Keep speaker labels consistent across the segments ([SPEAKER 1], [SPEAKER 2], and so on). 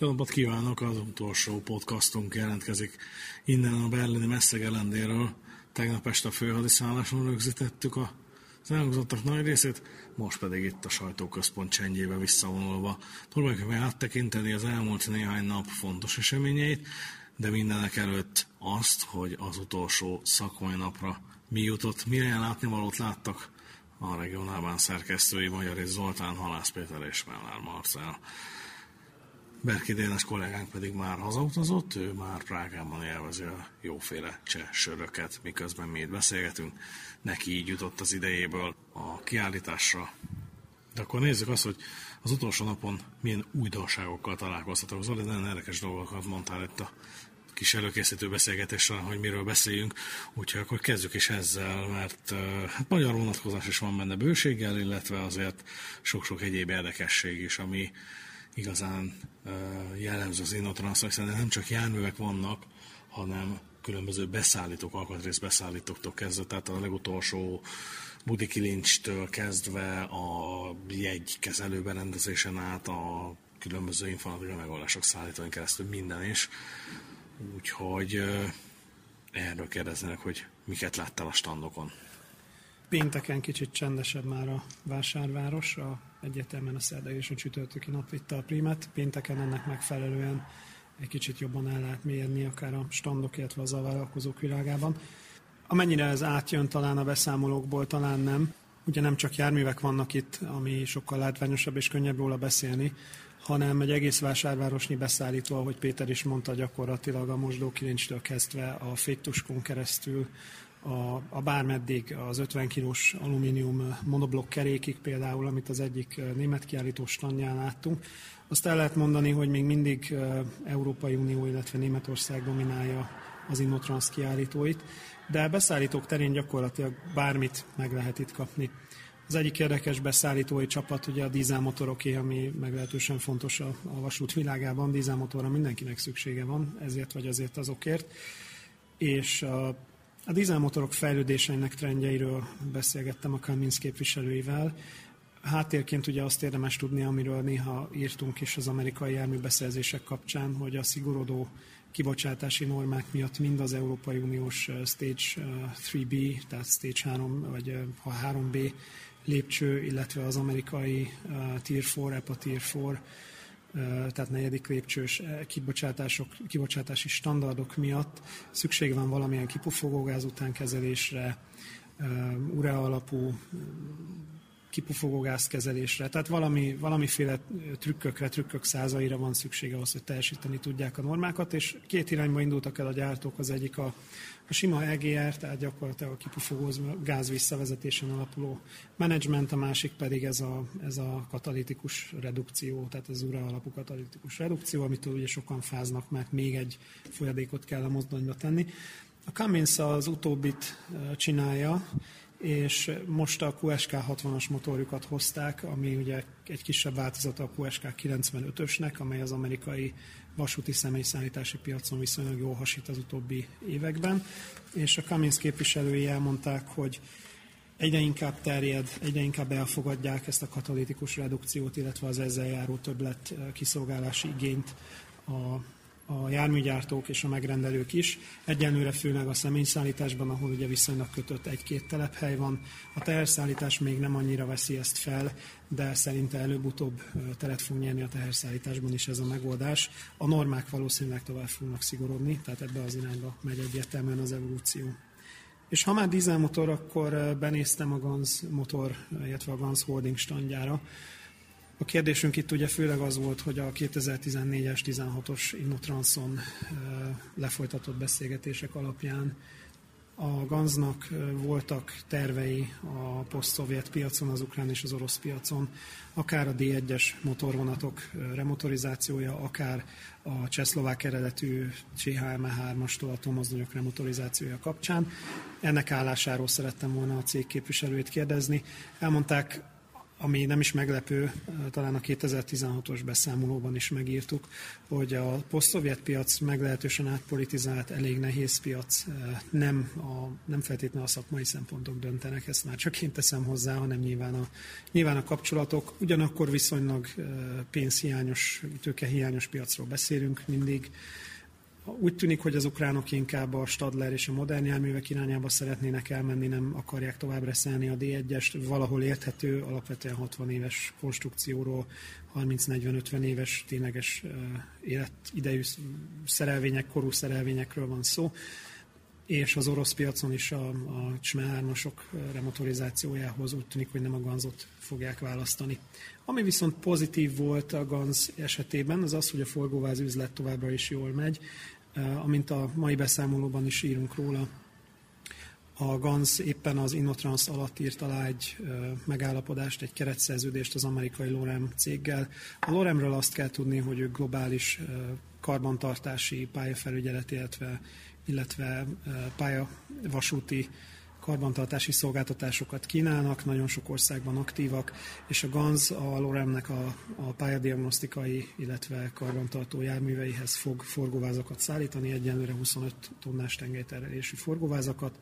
[SPEAKER 1] Jó napot kívánok, az utolsó podcastunk jelentkezik innen a berlini messzegelendéről. Tegnap este a főhadiszálláson rögzítettük a az elhangzottak nagy részét, most pedig itt a sajtóközpont csendjébe visszavonulva próbáljuk meg áttekinteni az elmúlt néhány nap fontos eseményeit, de mindenek előtt azt, hogy az utolsó szakmai napra mi jutott, milyen látnivalót láttak a regionálban szerkesztői Magyar és Zoltán, Halász Péter és Mellár Marcel. Berki Dénes kollégánk pedig már hazautazott, ő már Prágában élvezi a jóféle cseh söröket, miközben mi itt beszélgetünk. Neki így jutott az idejéből a kiállításra. De akkor nézzük azt, hogy az utolsó napon milyen újdonságokkal találkoztatok. Zoli, nagyon érdekes dolgokat mondtál itt a kis előkészítő beszélgetés során, hogy miről beszéljünk, úgyhogy akkor kezdjük is ezzel, mert hát magyar vonatkozás is van benne bőséggel, illetve azért sok-sok egyéb érdekesség is, ami igazán jellemző az Innotransznak, hiszen nem csak járművek vannak, hanem különböző beszállítók, alkatrész beszállítóktól kezdve, tehát a legutolsó budi kilincstől kezdve a jegy kezelőberendezésen át a különböző informatikai megoldások szállítóin keresztül minden is. Úgyhogy erről kérdeznek, hogy miket láttál a standokon.
[SPEAKER 2] Pénteken kicsit csendesebb már a vásárváros, a, egyetemen a szerdai és a csütörtöki nap vitte a primet. Pénteken ennek megfelelően egy kicsit jobban el lehet mérni akár a standok, illetve az a vállalkozók világában. Amennyire ez átjön talán a beszámolókból, talán nem. Ugye nem csak járművek vannak itt, ami sokkal látványosabb és könnyebb róla beszélni, hanem egy egész vásárvárosnyi beszállító, ahogy Péter is mondta, gyakorlatilag a mosdókilincstől kezdve a féktuskon keresztül a, a bármeddig az 50 kilós alumínium monoblokk kerékig például, amit az egyik német kiállító standján láttunk. Azt el lehet mondani, hogy még mindig Európai Unió, illetve Németország dominálja az Innotrans kiállítóit, de beszállítók terén gyakorlatilag bármit meg lehet itt kapni. Az egyik érdekes beszállítói csapat ugye a dízelmotoroké, ami meglehetősen fontos a, a vasút világában. Dízelmotorra mindenkinek szüksége van, ezért vagy azért azokért. És a, a dízelmotorok fejlődéseinek trendjeiről beszélgettem a Cummins képviselőivel. Háttérként ugye azt érdemes tudni, amiről néha írtunk is az amerikai járműbeszerzések kapcsán, hogy a szigorodó kibocsátási normák miatt mind az Európai Uniós Stage 3B, tehát Stage 3 vagy ha 3B lépcső, illetve az amerikai Tier 4, EPA Tier 4, uh, tehát negyedik lépcsős kibocsátások, kibocsátási standardok miatt szükség van valamilyen kipufogógáz utánkezelésre, urea alapú kipufogó gázkezelésre. Tehát valami, valamiféle trükkökre, trükkök százaira van szüksége ahhoz, hogy teljesíteni tudják a normákat, és két irányba indultak el a gyártók. Az egyik a, a sima EGR, tehát gyakorlatilag a kipufogó gáz visszavezetésen alapuló menedzsment, a másik pedig ez a, ez a katalitikus redukció, tehát az ura alapú katalitikus redukció, amitől ugye sokan fáznak, mert még egy folyadékot kell a mozdonyba tenni. A Cummins az utóbbit csinálja, és most a QSK 60-as motorjukat hozták, ami ugye egy kisebb változata a QSK 95-ösnek, amely az amerikai vasúti személyszállítási piacon viszonylag jól hasít az utóbbi években, és a Cummins képviselői elmondták, hogy egyre inkább terjed, egyre inkább elfogadják ezt a katalitikus redukciót, illetve az ezzel járó többlet kiszolgálási igényt a a járműgyártók és a megrendelők is. Egyenlőre főleg a személyszállításban, ahol ugye viszonylag kötött egy-két telephely van. A teherszállítás még nem annyira veszi ezt fel, de szerinte előbb-utóbb teret fog nyerni a teherszállításban is ez a megoldás. A normák valószínűleg tovább fognak szigorodni, tehát ebbe az irányba megy egyértelműen az evolúció. És ha már dízelmotor, akkor benéztem a GANZ motor, illetve a GANZ Holding standjára, a kérdésünk itt ugye főleg az volt, hogy a 2014-es, 16-os Innotranson lefolytatott beszélgetések alapján a Ganznak voltak tervei a poszt-szovjet piacon, az ukrán és az orosz piacon, akár a D1-es motorvonatok remotorizációja, akár a csehszlovák eredetű CHM3-astól a remotorizációja kapcsán. Ennek állásáról szerettem volna a cég képviselőjét kérdezni. Elmondták ami nem is meglepő, talán a 2016-os beszámolóban is megírtuk, hogy a posztszovjet piac meglehetősen átpolitizált, elég nehéz piac, nem, a, nem feltétlenül a szakmai szempontok döntenek, ezt már csak én teszem hozzá, hanem nyilván a, nyilván a kapcsolatok. Ugyanakkor viszonylag pénzhiányos, tőkehiányos piacról beszélünk mindig, úgy tűnik, hogy az ukránok inkább a Stadler és a modern járművek irányába szeretnének elmenni, nem akarják tovább reszelni a D1-est. Valahol érthető, alapvetően 60 éves konstrukcióról, 30-40-50 éves tényleges életidejű szerelvények, korú szerelvényekről van szó és az orosz piacon is a, a CSME 3 remotorizációjához úgy tűnik, hogy nem a Ganzot fogják választani. Ami viszont pozitív volt a Ganz esetében, az az, hogy a forgóváz üzlet továbbra is jól megy. Amint a mai beszámolóban is írunk róla, a GANZ éppen az Innotrans alatt írt alá egy megállapodást, egy keretszerződést az amerikai Lorem céggel. A Loremről azt kell tudni, hogy ők globális karbantartási pályafelügyelet, illetve, illetve pályavasúti karbantartási szolgáltatásokat kínálnak, nagyon sok országban aktívak, és a GANZ a Loremnek a, a pályadiagnosztikai, illetve karbantartó járműveihez fog forgóvázakat szállítani, egyenlőre 25 tonnás tengelyterelésű forgóvázakat,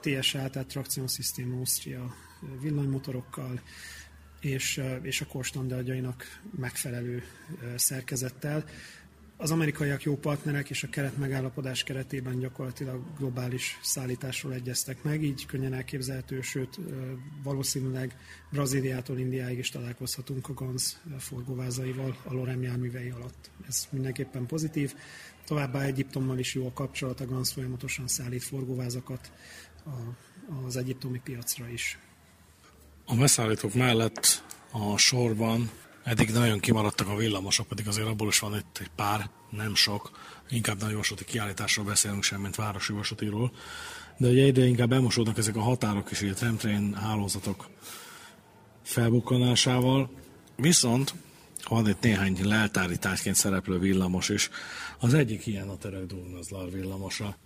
[SPEAKER 2] TSA, tehát Traction System Austria villanymotorokkal, és, és a korstandardjainak megfelelő szerkezettel. Az amerikaiak jó partnerek, és a keret megállapodás keretében gyakorlatilag globális szállításról egyeztek meg, így könnyen elképzelhető, sőt valószínűleg Brazíliától Indiáig is találkozhatunk a GANZ forgóvázaival a Lorem járművei alatt. Ez mindenképpen pozitív. Továbbá Egyiptommal is jó a kapcsolat, a GANZ folyamatosan szállít forgóvázakat az egyiptomi piacra is.
[SPEAKER 1] A beszállítók mellett a sorban Eddig nagyon kimaradtak a villamosok, pedig azért abból is van itt egy pár, nem sok. Inkább nagyon vasúti kiállításról beszélünk sem, mint városi vasútiról. De ugye egyre inkább elmosódnak ezek a határok is, a tramtrain hálózatok felbukkanásával. Viszont van itt néhány leltárításként szereplő villamos is. Az egyik ilyen a Terek Durnazlar villamosa.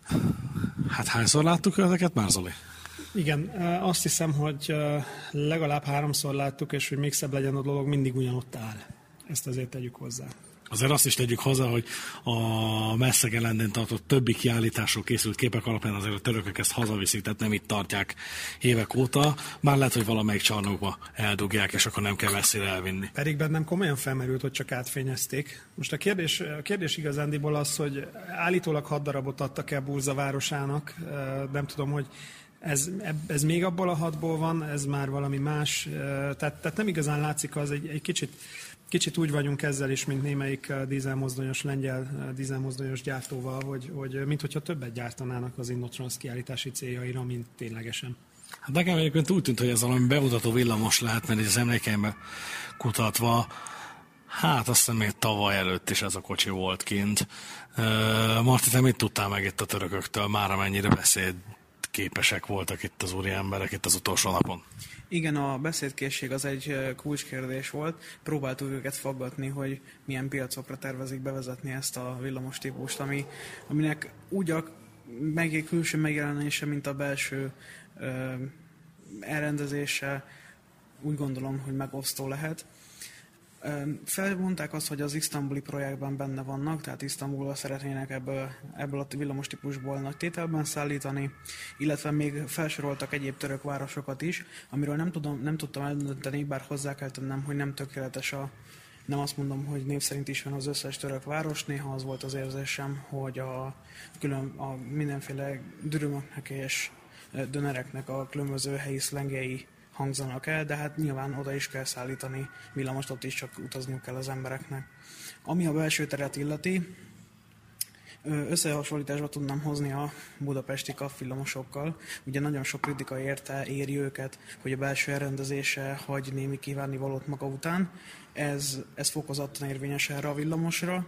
[SPEAKER 1] Hát hányszor láttuk ezeket már, Zoli?
[SPEAKER 2] Igen, azt hiszem, hogy legalább háromszor láttuk, és hogy még szebb legyen a dolog, mindig ugyanott áll. Ezt azért tegyük hozzá.
[SPEAKER 1] Azért azt is tegyük hozzá, hogy a messzeg ellentén tartott többi kiállításról készült képek alapján azért a törökök ezt hazaviszik, tehát nem itt tartják évek óta. Már lehet, hogy valamelyik csarnokba eldugják, és akkor nem kell messzire elvinni.
[SPEAKER 2] Pedig bennem komolyan felmerült, hogy csak átfényezték. Most a kérdés, a kérdés igazándiból az, hogy állítólag hat darabot adtak el Burza városának. Nem tudom, hogy ez, ez még abból a hatból van, ez már valami más, tehát, tehát nem igazán látszik az, egy, egy kicsit, kicsit úgy vagyunk ezzel is, mint némelyik dízelmozdonyos, lengyel dízelmozdonyos gyártóval, hogy, hogy mint hogyha többet gyártanának az Innotrans kiállítási céljaira, mint ténylegesen.
[SPEAKER 1] Hát nekem egyébként úgy tűnt, hogy ez valami bemutató villamos lehet, mert az emlékeimbe kutatva, hát azt hiszem még tavaly előtt is ez a kocsi volt kint. Uh, Marti, te mit tudtál meg itt a törököktől, már amennyire beszéd képesek voltak itt az úri emberek itt az utolsó napon?
[SPEAKER 3] Igen, a beszédkészség az egy kulcskérdés volt. Próbáltuk őket faggatni, hogy milyen piacokra tervezik bevezetni ezt a villamos típust, ami, aminek úgy a meg külső megjelenése, mint a belső ö, elrendezése úgy gondolom, hogy megosztó lehet. Felmondták azt, hogy az isztambuli projektben benne vannak, tehát Isztambulba szeretnének ebből, ebből a villamos típusból nagy tételben szállítani, illetve még felsoroltak egyéb török városokat is, amiről nem, tudom, nem tudtam eldönteni, bár hozzá kell tennem, hogy nem tökéletes a, nem azt mondom, hogy név szerint is van az összes török város, néha az volt az érzésem, hogy a, külön, a mindenféle dürümöknek és dönereknek a különböző helyi szlengei hangzanak el, de hát nyilván oda is kell szállítani villamost, ott is csak utazniuk kell az embereknek. Ami a belső teret illeti, összehasonlításba tudnám hozni a budapesti kapvillamosokkal. Ugye nagyon sok kritika érte, éri őket, hogy a belső elrendezése hagy némi valót maga után. Ez, ez fokozottan érvényes erre a villamosra.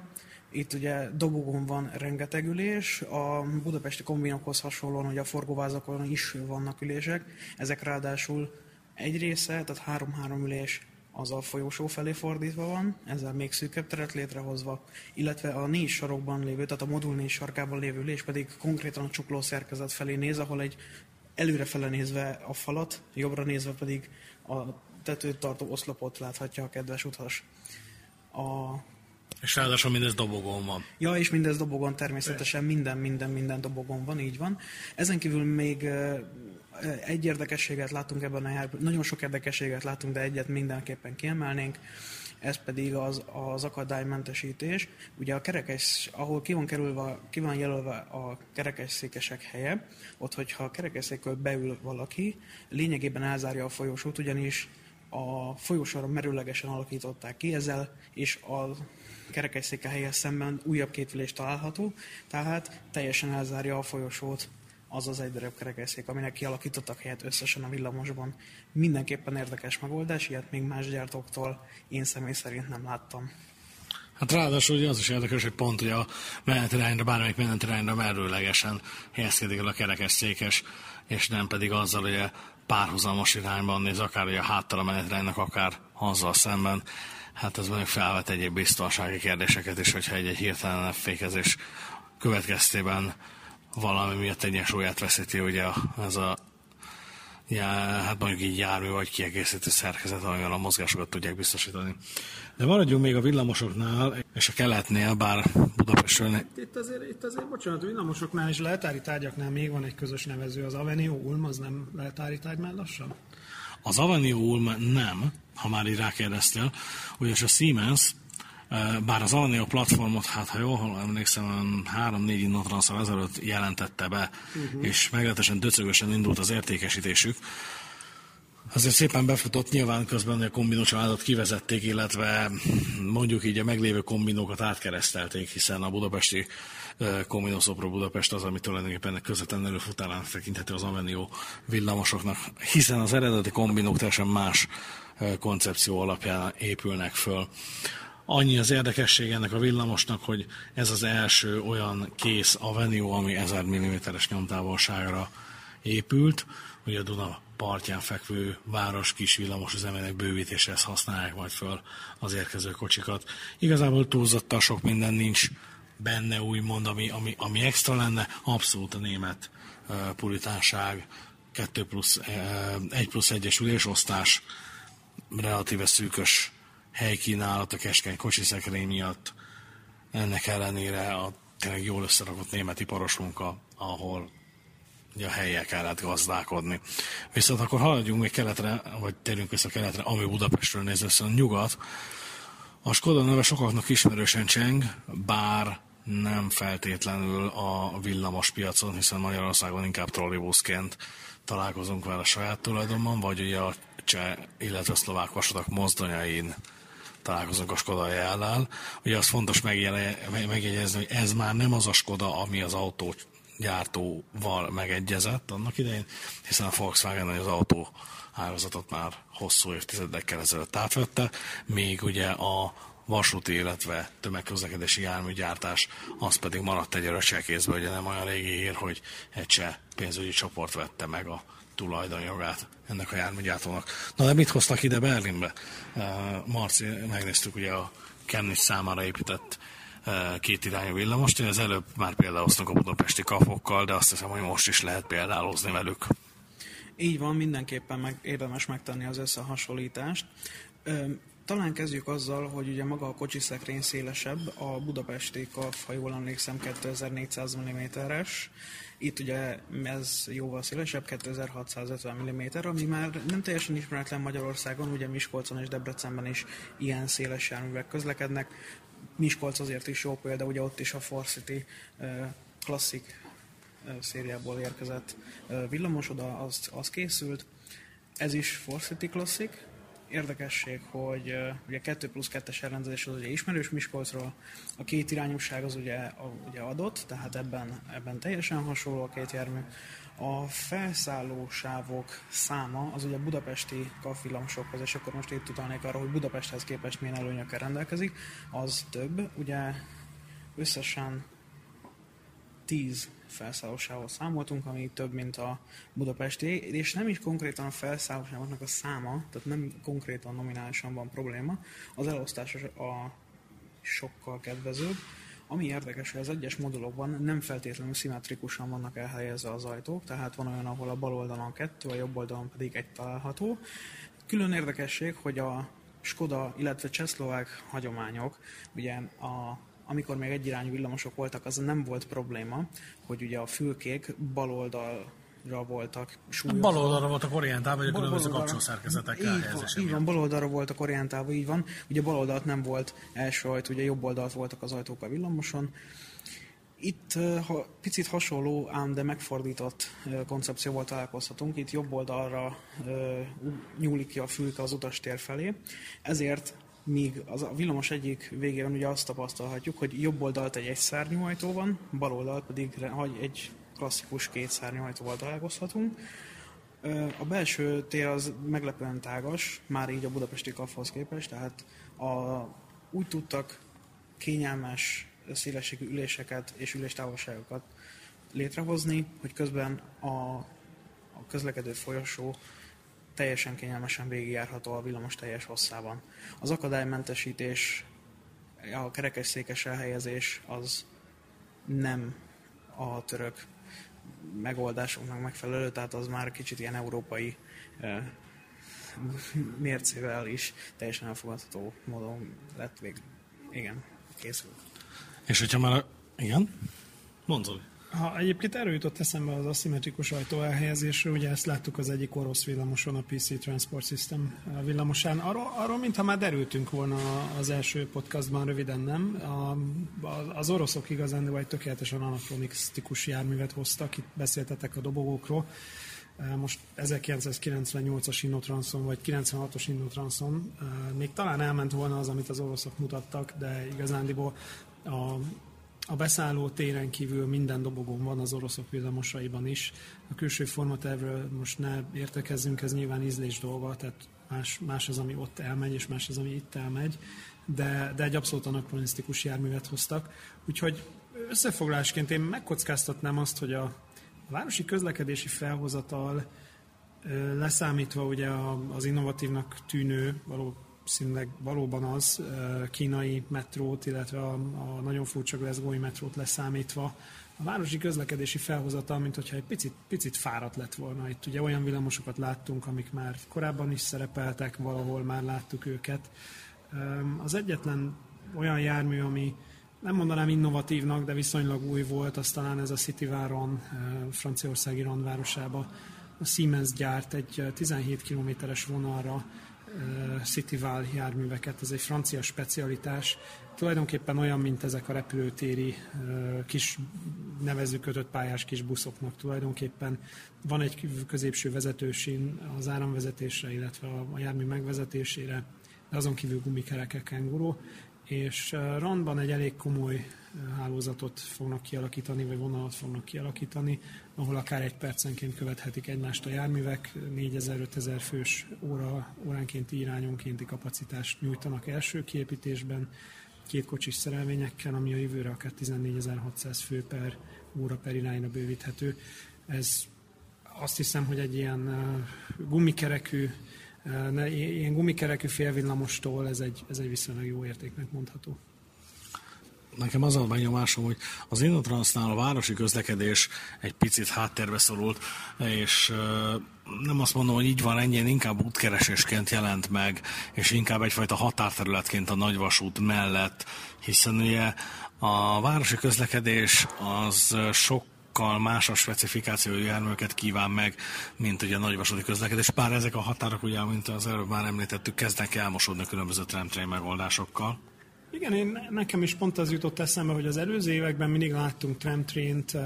[SPEAKER 3] Itt ugye dobogón van rengeteg ülés, a budapesti kombinokhoz hasonlóan, hogy a forgóvázakon is vannak ülések, ezek ráadásul egy része, tehát három-három ülés az a folyósó felé fordítva van, ezzel még szűkebb teret létrehozva, illetve a négy sarokban lévő, tehát a modul négy sarkában lévő ülés pedig konkrétan a csukló szerkezet felé néz, ahol egy előre fele nézve a falat, jobbra nézve pedig a tetőt tartó oszlopot láthatja a kedves utas. A
[SPEAKER 1] és ráadásul mindez dobogon van.
[SPEAKER 3] Ja, és mindez dobogon természetesen, minden, minden, minden dobogon van, így van. Ezen kívül még egy érdekességet látunk ebben a járban, nagyon sok érdekességet látunk, de egyet mindenképpen kiemelnénk, ez pedig az, az akadálymentesítés. Ugye a kerekes, ahol ki van, kerülve, ki van jelölve a kerekesszékesek helye, ott, hogyha a kerekesszékről beül valaki, lényegében elzárja a folyosót, ugyanis a folyosóra merőlegesen alakították ki, ezzel és a kerekesszéke helyes szemben újabb két található, tehát teljesen elzárja a folyosót az az egy darab kerekesszék, aminek kialakítottak helyet összesen a villamosban. Mindenképpen érdekes megoldás, ilyet még más gyártóktól én személy szerint nem láttam.
[SPEAKER 1] Hát ráadásul ugye az is érdekes, hogy pont hogy a menetirányra, bármelyik menetirányra merőlegesen helyezkedik el a kerekesszékes, és nem pedig azzal, hogy párhuzamos irányban néz, akár ugye a háttal a menetránynak, akár azzal szemben. Hát ez mondjuk felvet egyéb biztonsági kérdéseket is, hogyha egy, egy hirtelen fékezés következtében valami miatt egyensúlyát veszíti ugye ez a já, hát mondjuk így jármű vagy kiegészítő szerkezet, amivel a mozgásokat tudják biztosítani. De maradjunk még a villamosoknál, és a keletnél, bár Budapestről...
[SPEAKER 2] Itt azért, itt azért, bocsánat, a villamosoknál és leltári tárgyaknál még van egy közös nevező, az Avenio Ulm, az nem leltári tárgy lassan?
[SPEAKER 1] Az Avenio Ulm nem, ha már így rákérdeztél, ugyanis a Siemens bár az Alaneo platformot, hát ha jól emlékszem, három-négy innotranszal ezelőtt jelentette be, uh-huh. és meglehetősen döcögösen indult az értékesítésük, Azért szépen befutott, nyilván közben a kombinó családot kivezették, illetve mondjuk így a meglévő kombinókat átkeresztelték, hiszen a budapesti kombinó Szopro Budapest az, ami tulajdonképpen közvetlen előfutárán tekinthető az Avenio villamosoknak, hiszen az eredeti kombinók teljesen más koncepció alapján épülnek föl. Annyi az érdekesség ennek a villamosnak, hogy ez az első olyan kész Avenue, ami 1000 mm-es nyomtávolságra épült. Ugye a Duna partján fekvő város kis villamos üzemének bővítéshez használják majd föl az érkező kocsikat. Igazából túlzottan sok minden nincs benne, úgymond, ami, ami, ami extra lenne. Abszolút a német uh, puritánság, 2 plusz, uh, 1 plusz 1-es ülésosztás, relatíve szűkös helykínálat a keskeny kocsishekrény miatt. Ennek ellenére a tényleg jól összerakott német iparos munka, ahol ugye a helyek kellett gazdálkodni. Viszont akkor haladjunk még keletre, vagy térjünk vissza keletre, ami Budapestről néz össze a nyugat. A Skoda neve sokaknak ismerősen cseng, bár nem feltétlenül a villamos piacon, hiszen Magyarországon inkább trollibuszként találkozunk vele a saját tulajdonban, vagy ugye a cseh, illetve a szlovák vasutak mozdonyain találkozunk a Skoda jellel. Ugye az fontos megjegyezni, hogy ez már nem az a Skoda, ami az autó gyártóval megegyezett annak idején, hiszen a Volkswagen az autó ágazatot már hosszú évtizedekkel ezelőtt átvette, még ugye a vasúti, illetve tömegközlekedési járműgyártás, az pedig maradt egy öröcsel kézbe, ugye nem olyan régi hír, hogy egy cseh pénzügyi csoport vette meg a tulajdonjogát ennek a járműgyártónak. Na de mit hoztak ide Berlinbe? Marci, megnéztük ugye a Chemnitz számára épített két irányú villamost. Az előbb már példáloztunk a budapesti kafokkal, de azt hiszem, hogy most is lehet példálozni velük.
[SPEAKER 3] Így van, mindenképpen meg, érdemes megtenni az összehasonlítást. Talán kezdjük azzal, hogy ugye maga a szekrény szélesebb, a budapesti kaf, ha jól emlékszem, 2400 mm-es, itt ugye ez jóval szélesebb, 2650 mm, ami már nem teljesen ismeretlen Magyarországon, ugye Miskolcon és Debrecenben is ilyen széles járművek közlekednek. Miskolc azért is jó példa, ugye ott is a Forcity klasszik szériából érkezett villamos, oda az, az készült. Ez is Forcity Classic, érdekesség, hogy ugye 2 plusz 2-es elrendezés az ugye ismerős Miskolcról, a két irányúság az ugye, a, ugye adott, tehát ebben, ebben teljesen hasonló a két jármű. A felszálló sávok száma az ugye budapesti kafvillamosokhoz, és akkor most itt utalnék arra, hogy Budapesthez képest milyen előnyökkel rendelkezik, az több, ugye összesen 10 felszállósával számoltunk, ami több, mint a budapesti, és nem is konkrétan a felszállósávoknak a száma, tehát nem konkrétan nominálisan van probléma, az elosztás a sokkal kedvezőbb. Ami érdekes, hogy az egyes modulokban nem feltétlenül szimmetrikusan vannak elhelyezve az ajtók, tehát van olyan, ahol a bal oldalon kettő, a jobb oldalon pedig egy található. Külön érdekesség, hogy a Skoda, illetve csehszlovák hagyományok, ugye a, amikor még egyirányú villamosok voltak, az nem volt probléma, hogy ugye a fülkék bal oldalra voltak súlyozva.
[SPEAKER 1] Bal oldalra voltak orientálva, vagy a különböző kapcsolószerkezetekkel
[SPEAKER 3] így van, így van, bal oldalra voltak orientálva, így van. Ugye bal oldalt nem volt első ajtó, ugye jobb oldalt voltak az ajtók a villamoson. Itt ha, picit hasonló, ám de megfordított koncepcióval találkozhatunk. Itt jobb oldalra nyúlik ki a fülke az utastér felé, ezért míg az a villamos egyik végén ugye azt tapasztalhatjuk, hogy jobb oldalt egy egyszárnyú ajtó van, bal oldalt pedig egy klasszikus kétszárnyú ajtóval találkozhatunk. A belső tér az meglepően tágas, már így a budapesti kaphoz képest, tehát a, úgy tudtak kényelmes szélességű üléseket és üléstávolságokat létrehozni, hogy közben a, a közlekedő folyosó teljesen kényelmesen végigjárható a villamos teljes hosszában. Az akadálymentesítés, a kerekesszékes elhelyezés az nem a török megoldásoknak megfelelő, tehát az már kicsit ilyen európai eh, mércével is teljesen elfogadható módon lett vég. Igen, készült.
[SPEAKER 1] És hogyha már... Igen? Mondod.
[SPEAKER 2] Ha egyébként erről jutott eszembe az aszimmetrikus ajtó elhelyezésről, ugye ezt láttuk az egyik orosz villamoson, a PC Transport System villamosán. Arról, arról mintha már derültünk volna az első podcastban, röviden nem. A, az oroszok igazán egy tökéletesen anakronisztikus járművet hoztak, itt beszéltetek a dobogókról. Most 1998-as Innotranson, vagy 96-os Innotranson még talán elment volna az, amit az oroszok mutattak, de igazándiból a, a beszálló téren kívül minden dobogón van az oroszok villamosaiban is. A külső formatervről most ne értekezzünk, ez nyilván ízlés dolga, tehát más, más az, ami ott elmegy, és más az, ami itt elmegy, de, de egy abszolút anakronisztikus járművet hoztak. Úgyhogy összefoglalásként én megkockáztatnám azt, hogy a, a városi közlekedési felhozatal leszámítva ugye az innovatívnak tűnő, való színleg valóban az kínai metrót, illetve a, a nagyon furcsa glasgow metrót leszámítva, a városi közlekedési felhozatal, mint hogyha egy picit, picit fáradt lett volna. Itt ugye olyan villamosokat láttunk, amik már korábban is szerepeltek, valahol már láttuk őket. Az egyetlen olyan jármű, ami nem mondanám innovatívnak, de viszonylag új volt, az talán ez a City Váron, Franciaország Iran városába. A Siemens gyárt egy 17 kilométeres vonalra Cityval járműveket, ez egy francia specialitás, tulajdonképpen olyan, mint ezek a repülőtéri kis nevező kötött pályás kis buszoknak tulajdonképpen. Van egy középső vezetősín az áramvezetésre, illetve a jármű megvezetésére, de azon kívül gumikerekek kenguró, és Randban egy elég komoly hálózatot fognak kialakítani, vagy vonalat fognak kialakítani, ahol akár egy percenként követhetik egymást a járművek, 4000-5000 fős óra, óránkénti irányonkénti kapacitást nyújtanak első kiépítésben, két kocsis szerelvényekkel, ami a jövőre akár 14.600 fő per óra per irányra bővíthető. Ez azt hiszem, hogy egy ilyen gumikerekű ilyen gumikerekű félvillamostól ez egy, ez egy viszonylag jó értéknek mondható
[SPEAKER 1] nekem az a benyomásom, hogy az Innotransnál a városi közlekedés egy picit háttérbe szorult, és nem azt mondom, hogy így van, ennyien inkább útkeresésként jelent meg, és inkább egyfajta határterületként a nagyvasút mellett, hiszen ugye a városi közlekedés az sok sokkal más a specifikációjú járműveket kíván meg, mint ugye a nagyvasúti közlekedés. Bár ezek a határok, ugye, mint az előbb már említettük, kezdnek elmosódni különböző tramtrain megoldásokkal.
[SPEAKER 2] Igen, én, nekem is pont az jutott eszembe, hogy az előző években mindig láttunk tramtraint,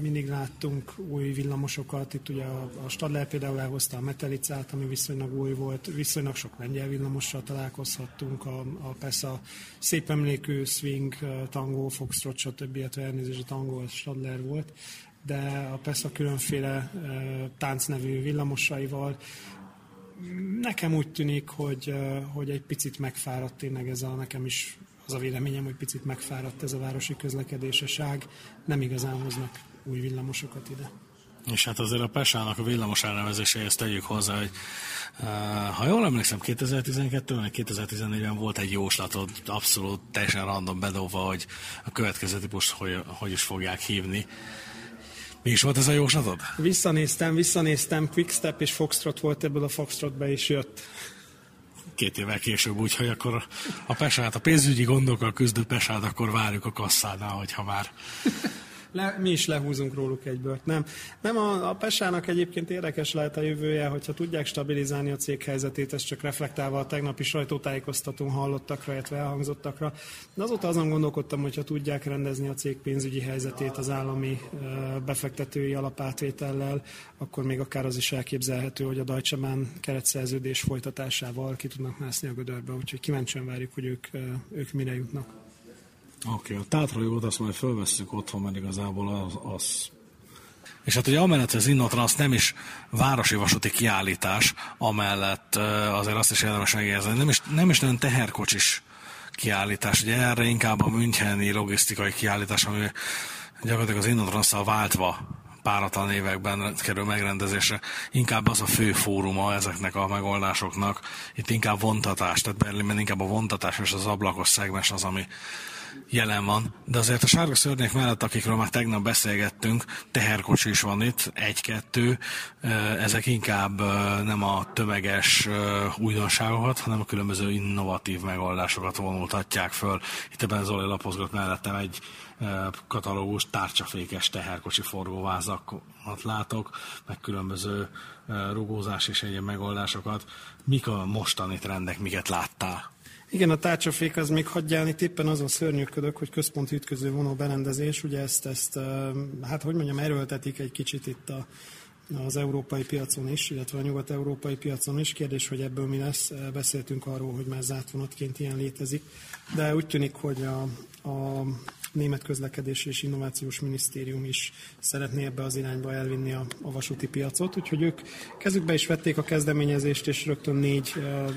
[SPEAKER 2] mindig láttunk új villamosokat. Itt ugye a, a Stadler például elhozta a Metelicát, ami viszonylag új volt, viszonylag sok lengyel villamossal találkozhattunk, a, a persze a szép emlékű Swing, Tango, Foxtrot, stb. illetve elnézést a Tango, a Stadler volt de a persze a különféle táncnevű villamosaival nekem úgy tűnik, hogy, hogy egy picit megfáradt tényleg ez a, nekem is az a véleményem, hogy picit megfáradt ez a városi közlekedéseság, nem igazán hoznak új villamosokat ide.
[SPEAKER 1] És hát azért a Pesának a villamos elnevezéséhez tegyük hozzá, hogy ha jól emlékszem, 2012-ben, 2014-ben volt egy jóslatod, abszolút teljesen random bedobva, hogy a következő típus hogy, hogy is fogják hívni Mi is volt ez a jóslatod?
[SPEAKER 2] Visszanéztem, visszanéztem, Quickstep és Foxtrot volt ebből a Foxtrotba is jött.
[SPEAKER 1] Két évvel később, úgyhogy akkor a Pesát, a pénzügyi gondokkal küzdő Pesát, akkor várjuk a kasszánál, hogyha már
[SPEAKER 2] le, mi is lehúzunk róluk egy bört. Nem, nem a, a Pesának egyébként érdekes lehet a jövője, hogyha tudják stabilizálni a cég helyzetét, ez csak reflektálva a tegnapi sajtótájékoztatón hallottakra, illetve elhangzottakra. De azóta azon gondolkodtam, hogyha tudják rendezni a cég pénzügyi helyzetét az állami befektetői alapátvétellel, akkor még akár az is elképzelhető, hogy a Deutsche Bahn keretszerződés folytatásával ki tudnak mászni a gödörbe. Úgyhogy kíváncsian várjuk, hogy ők, ők mire jutnak.
[SPEAKER 1] Oké, okay, a tátrajót azt majd fölveszünk otthon, mert igazából az, az és hát ugye amellett, hogy az Innotrans nem is városi vasúti kiállítás, amellett azért azt is érdemes megjegyezni, nem is, nem is nagyon teherkocsis kiállítás. Ugye erre inkább a Müncheni logisztikai kiállítás, ami gyakorlatilag az innotrans váltva páratlan években kerül megrendezésre. Inkább az a fő fóruma ezeknek a megoldásoknak. Itt inkább vontatás, tehát Berlinben inkább a vontatás és az ablakos szegmes az, ami jelen van, de azért a sárga szörnyek mellett, akikről már tegnap beszélgettünk, teherkocsi is van itt, egy-kettő, ezek inkább nem a tömeges újdonságokat, hanem a különböző innovatív megoldásokat vonultatják föl. Itt ebben Zoli lapozgat mellettem egy katalógus tárcsafékes teherkocsi forgóvázakat látok, meg különböző rugózás és egyéb megoldásokat. Mik a mostani trendek, miket láttál?
[SPEAKER 2] Igen, a tárcsafék az még hagyján, itt éppen azon szörnyűködök, hogy központi ütköző vonó berendezés, ugye ezt, ezt, hát hogy mondjam, erőltetik egy kicsit itt a, az európai piacon is, illetve a nyugat-európai piacon is. Kérdés, hogy ebből mi lesz. Beszéltünk arról, hogy már zárt vonatként ilyen létezik, de úgy tűnik, hogy a, a Német Közlekedési és Innovációs Minisztérium is szeretné ebbe az irányba elvinni a, a vasúti piacot, úgyhogy ők kezükbe is vették a kezdeményezést, és rögtön négy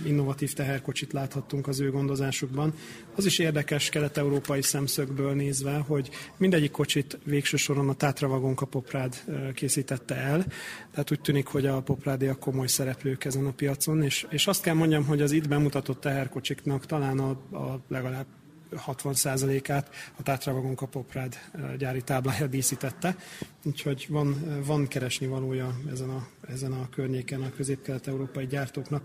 [SPEAKER 2] innovatív teherkocsit láthattunk az ő gondozásukban. Az is érdekes kelet-európai szemszögből nézve, hogy mindegyik kocsit végső soron a Tátra Vagonka Poprád készítette el, tehát úgy tűnik, hogy a poprádiak komoly szereplők ezen a piacon, és, és azt kell mondjam, hogy az itt bemutatott teherkocsiknak talán a, a legalább 60%-át a Tátravagon Kapoprád gyári táblája díszítette, úgyhogy van, van keresni valója ezen a, ezen a környéken a közép-kelet-európai gyártóknak.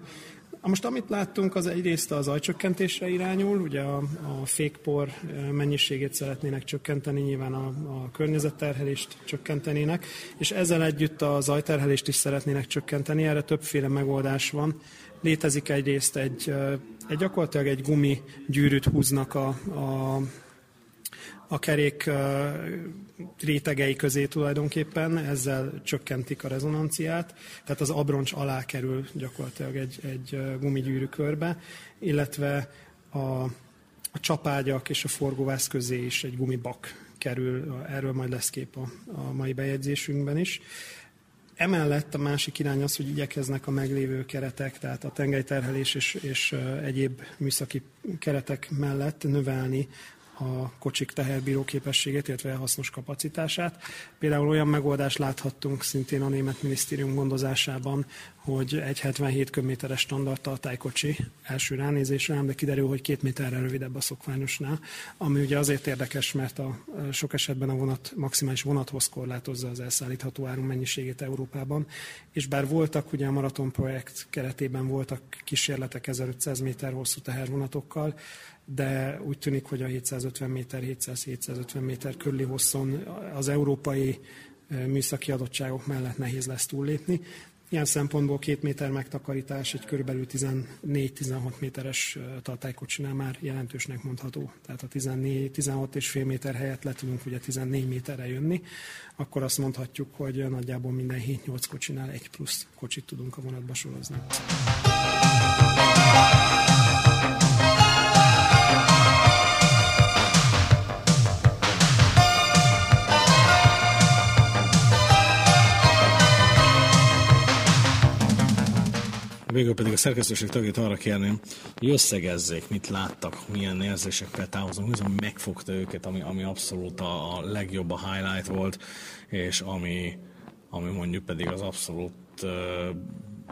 [SPEAKER 2] Most amit láttunk, az egyrészt az ajcsökkentésre irányul, ugye a, a fékpor mennyiségét szeretnének csökkenteni, nyilván a, a környezetterhelést csökkentenének, és ezzel együtt az ajterhelést is szeretnének csökkenteni, erre többféle megoldás van. Létezik egyrészt egy, egy gyakorlatilag egy gumi gyűrűt húznak a, a a kerék rétegei közé tulajdonképpen, ezzel csökkentik a rezonanciát, tehát az abroncs alá kerül gyakorlatilag egy, egy gumigyűrű körbe, illetve a, a csapágyak és a forgóvász közé is egy gumibak kerül, erről majd lesz kép a, a mai bejegyzésünkben is. Emellett a másik irány az, hogy igyekeznek a meglévő keretek, tehát a tengelyterhelés és, és egyéb műszaki keretek mellett növelni a kocsik teherbíró képességét, illetve hasznos kapacitását. Például olyan megoldást láthattunk szintén a német minisztérium gondozásában, hogy egy 77 köbméteres standard tartálykocsi első ránézésre, de kiderül, hogy két méterrel rövidebb a szokványosnál, ami ugye azért érdekes, mert a sok esetben a vonat maximális vonathoz korlátozza az elszállítható áru mennyiségét Európában, és bár voltak ugye a maraton projekt keretében voltak kísérletek 1500 méter hosszú tehervonatokkal, de úgy tűnik, hogy a 750 méter, 700-750 méter körüli hosszon az európai műszaki adottságok mellett nehéz lesz túllépni. Ilyen szempontból két méter megtakarítás egy körülbelül 14-16 méteres tartálykocsinál már jelentősnek mondható. Tehát a 14-16 és fél méter helyett le tudunk ugye 14 méterre jönni, akkor azt mondhatjuk, hogy nagyjából minden 7-8 kocsinál egy plusz kocsit tudunk a vonatba sorozni.
[SPEAKER 1] Végül pedig a szerkesztőség tagjait arra kérném, hogy összegezzék, mit láttak, milyen érzésekkel távozunk, mi az, ami megfogta őket, ami, ami abszolút a, a legjobb a highlight volt, és ami, ami mondjuk pedig az abszolút